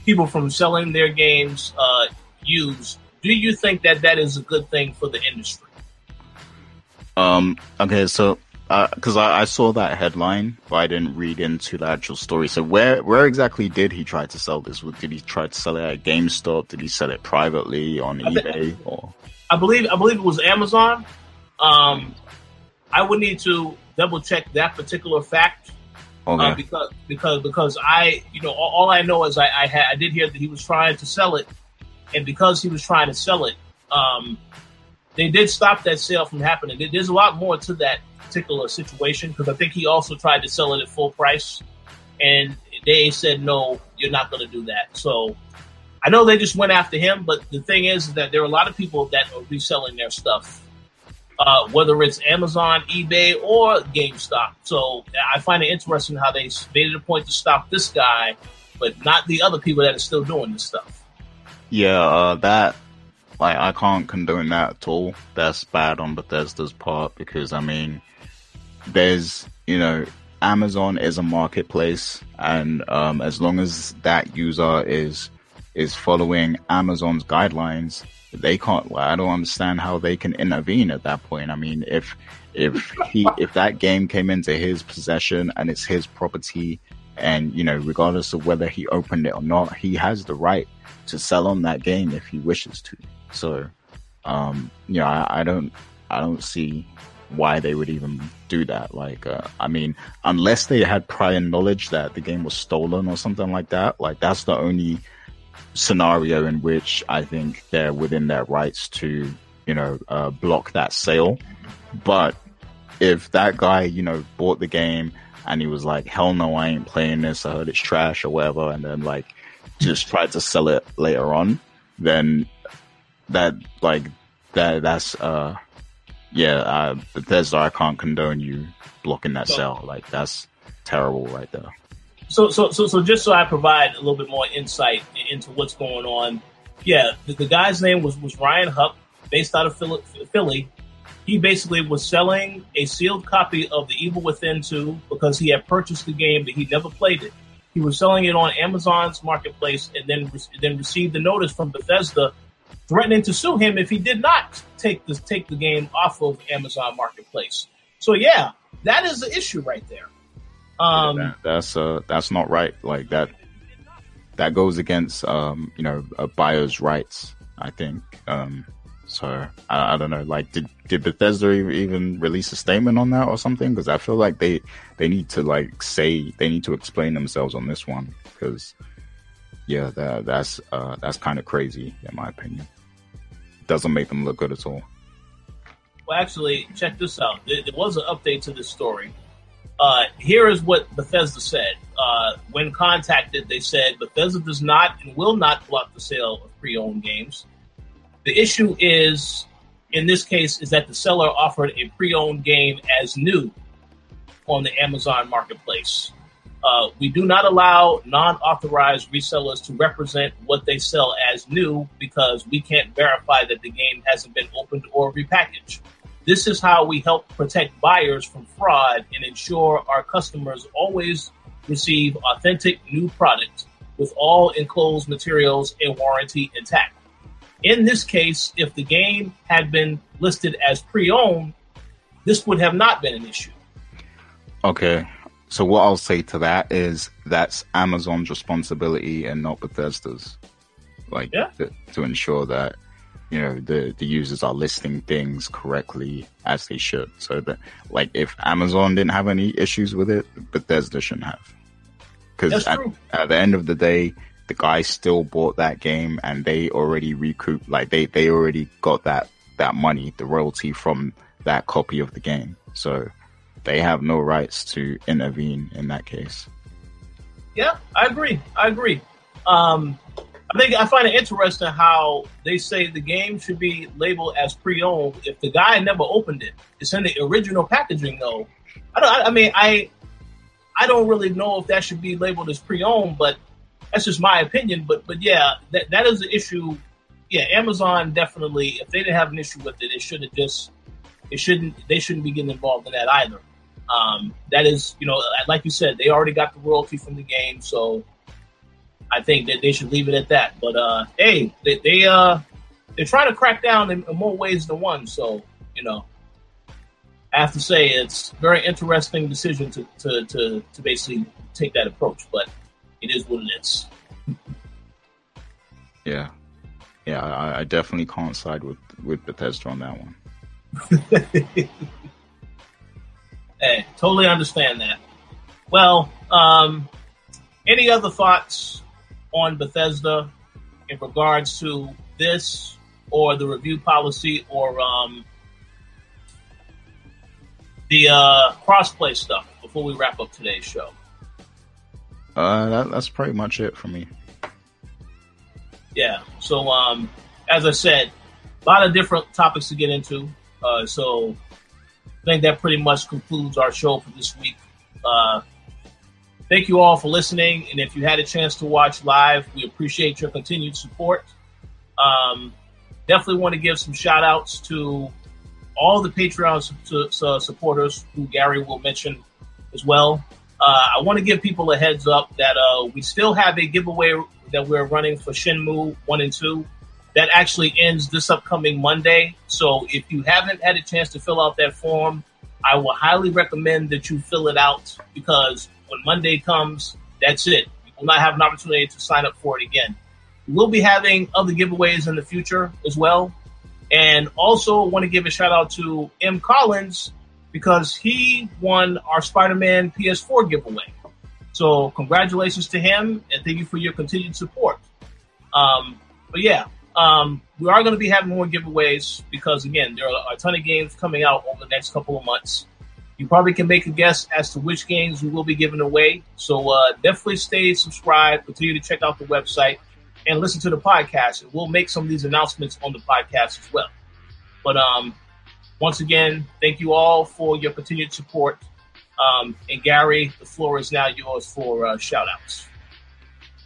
people from selling their games uh, used? Do you think that that is a good thing for the industry? Um. Okay. So because uh, I, I, saw that headline, but I didn't read into the actual story. So where where exactly did he try to sell this? Did he try to sell it at GameStop? Did he sell it privately on I eBay? or I believe I believe it was Amazon. Um, I would need to double check that particular fact. Uh, okay. Uh, because because because I you know all, all I know is I I, had, I did hear that he was trying to sell it, and because he was trying to sell it, um, they did stop that sale from happening. There's a lot more to that particular situation because I think he also tried to sell it at full price, and they said no, you're not going to do that. So I know they just went after him, but the thing is that there are a lot of people that are reselling their stuff uh, whether it's Amazon, eBay, or GameStop. So I find it interesting how they made it a point to stop this guy, but not the other people that are still doing this stuff. Yeah, uh, that like I can't condone that at all. That's bad on Bethesda's part because I mean, there's you know Amazon is a marketplace, and um, as long as that user is is following Amazon's guidelines, they can't. I don't understand how they can intervene at that point. I mean, if if he if that game came into his possession and it's his property, and you know, regardless of whether he opened it or not, he has the right to sell on that game if he wishes to. So, um, you know, I, I don't I don't see why they would even do that. Like, uh, I mean, unless they had prior knowledge that the game was stolen or something like that, like that's the only scenario in which I think they're within their rights to, you know, uh, block that sale. But if that guy, you know, bought the game and he was like, hell no, I ain't playing this. I heard it's trash or whatever. And then like just tried to sell it later on, then that, like, that, that's, uh, yeah, uh, Bethesda, I can't condone you blocking that cell Like that's terrible right there. So, so, so, so, just so I provide a little bit more insight into what's going on. Yeah, the, the guy's name was was Ryan Hupp, based out of Philly. He basically was selling a sealed copy of The Evil Within 2 because he had purchased the game, but he never played it. He was selling it on Amazon's marketplace, and then then received the notice from Bethesda threatening to sue him if he did not take the take the game off of Amazon Marketplace. So yeah, that is the issue right there. Um, yeah, that, that's uh that's not right. Like that that goes against um you know a buyer's rights. I think. Um, so I, I don't know. Like, did did Bethesda even release a statement on that or something? Because I feel like they they need to like say they need to explain themselves on this one because yeah, that that's uh that's kind of crazy in my opinion doesn't make them look good at all. Well, actually, check this out. There, there was an update to this story. Uh, here is what Bethesda said. Uh, when contacted, they said Bethesda does not and will not block the sale of pre-owned games. The issue is, in this case, is that the seller offered a pre-owned game as new on the Amazon marketplace. Uh, we do not allow non-authorized resellers to represent what they sell as new because we can't verify that the game hasn't been opened or repackaged. This is how we help protect buyers from fraud and ensure our customers always receive authentic new products with all enclosed materials and warranty intact. In this case, if the game had been listed as pre-owned, this would have not been an issue. Okay, so what I'll say to that is that's Amazon's responsibility and not Bethesda's. Like yeah. to, to ensure that you know the the users are listing things correctly as they should. So that like if Amazon didn't have any issues with it, Bethesda shouldn't have. Because at, at, the end of the day, the guy still bought that game and they already recouped like they they already got that that money, the royalty from that copy of the game. So they have no rights to intervene in that case. Yeah, I agree. I agree. Um, I think I find it interesting how they say the game should be labeled as pre-owned if the guy never opened it. It's in the original packaging, though. I don't. I mean, I I don't really know if that should be labeled as pre-owned, but that's just my opinion. But but yeah, that that is an issue. Yeah, Amazon definitely. If they didn't have an issue with it, it should have just. It shouldn't. They shouldn't be getting involved in that either. Um, that is, you know, like you said, they already got the royalty from the game, so I think that they should leave it at that. But uh, hey, they, they uh, they're trying to crack down in, in more ways than one. So you know, I have to say it's a very interesting decision to, to, to, to basically take that approach, but it is what it is. yeah, yeah, I, I definitely can't side with with Bethesda on that one. Hey, totally understand that. Well, um, any other thoughts on Bethesda in regards to this or the review policy or um, the uh, crossplay stuff before we wrap up today's show? Uh, that, that's pretty much it for me. Yeah. So, um, as I said, a lot of different topics to get into. Uh, Uh, so I think that pretty much concludes our show for this week. Uh, thank you all for listening. And if you had a chance to watch live, we appreciate your continued support. Um, definitely want to give some shout outs to all the Patreon su- supporters who Gary will mention as well. Uh, I want to give people a heads up that uh, we still have a giveaway that we're running for Shenmue 1 and 2 that actually ends this upcoming Monday. So if you haven't had a chance to fill out that form, I will highly recommend that you fill it out because when Monday comes, that's it. You will not have an opportunity to sign up for it again. We'll be having other giveaways in the future as well. And also want to give a shout out to M. Collins because he won our Spider-Man PS4 giveaway. So congratulations to him and thank you for your continued support. Um, but yeah, um, we are going to be having more giveaways because again, there are a ton of games coming out over the next couple of months. You probably can make a guess as to which games we will be giving away. So uh, definitely stay subscribed. Continue to check out the website and listen to the podcast. And we'll make some of these announcements on the podcast as well. But um, once again, thank you all for your continued support. Um, and Gary, the floor is now yours for uh, shout outs.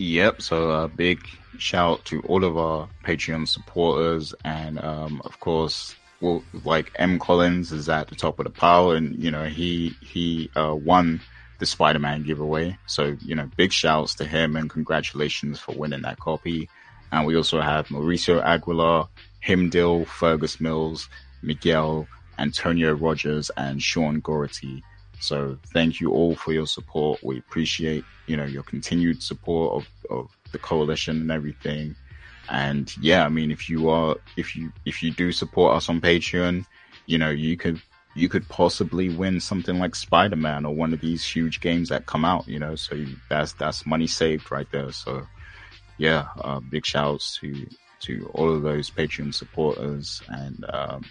Yep. So a big shout out to all of our Patreon supporters. And um, of course, well, like M. Collins is at the top of the pile. And, you know, he, he uh, won the Spider Man giveaway. So, you know, big shouts to him and congratulations for winning that copy. And we also have Mauricio Aguilar, Himdil, Fergus Mills, Miguel, Antonio Rogers, and Sean Gority. So thank you all for your support. We appreciate, you know, your continued support of, of the coalition and everything. And yeah, I mean, if you are, if you, if you do support us on Patreon, you know, you could you could possibly win something like Spider-Man or one of these huge games that come out, you know, so you, that's, that's money saved right there. So yeah, uh, big shouts to, to all of those Patreon supporters. And, um,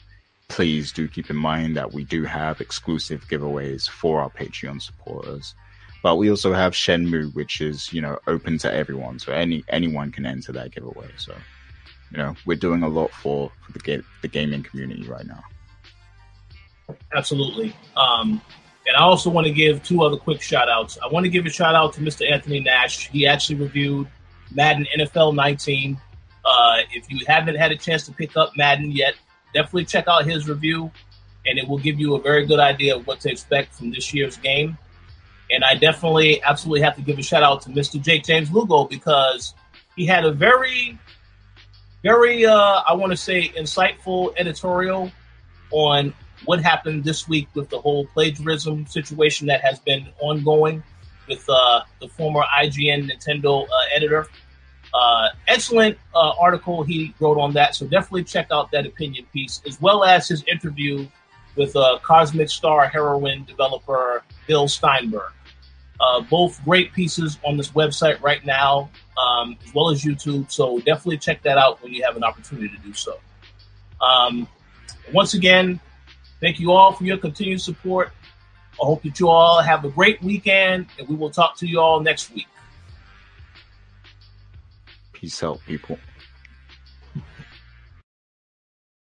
please do keep in mind that we do have exclusive giveaways for our Patreon supporters. But we also have Shenmue, which is, you know, open to everyone. So any, anyone can enter that giveaway. So, you know, we're doing a lot for, for the, ga- the gaming community right now. Absolutely. Um, and I also want to give two other quick shout outs. I want to give a shout out to Mr. Anthony Nash. He actually reviewed Madden NFL 19. Uh, if you haven't had a chance to pick up Madden yet, definitely check out his review, and it will give you a very good idea of what to expect from this year's game. And I definitely, absolutely have to give a shout out to Mr. Jake James Lugo because he had a very, very, uh, I want to say, insightful editorial on what happened this week with the whole plagiarism situation that has been ongoing with uh, the former IGN Nintendo uh, editor. Uh, excellent uh, article he wrote on that, so definitely check out that opinion piece, as well as his interview with uh, Cosmic Star heroine developer Bill Stiernberg. Uh, both great pieces on this website right now, um, as well as YouTube. So definitely check that out when you have an opportunity to do so. Um, once again, Thank you all for your continued support. I hope that you all have a great weekend, and we will talk to you all next week. Peace out, people.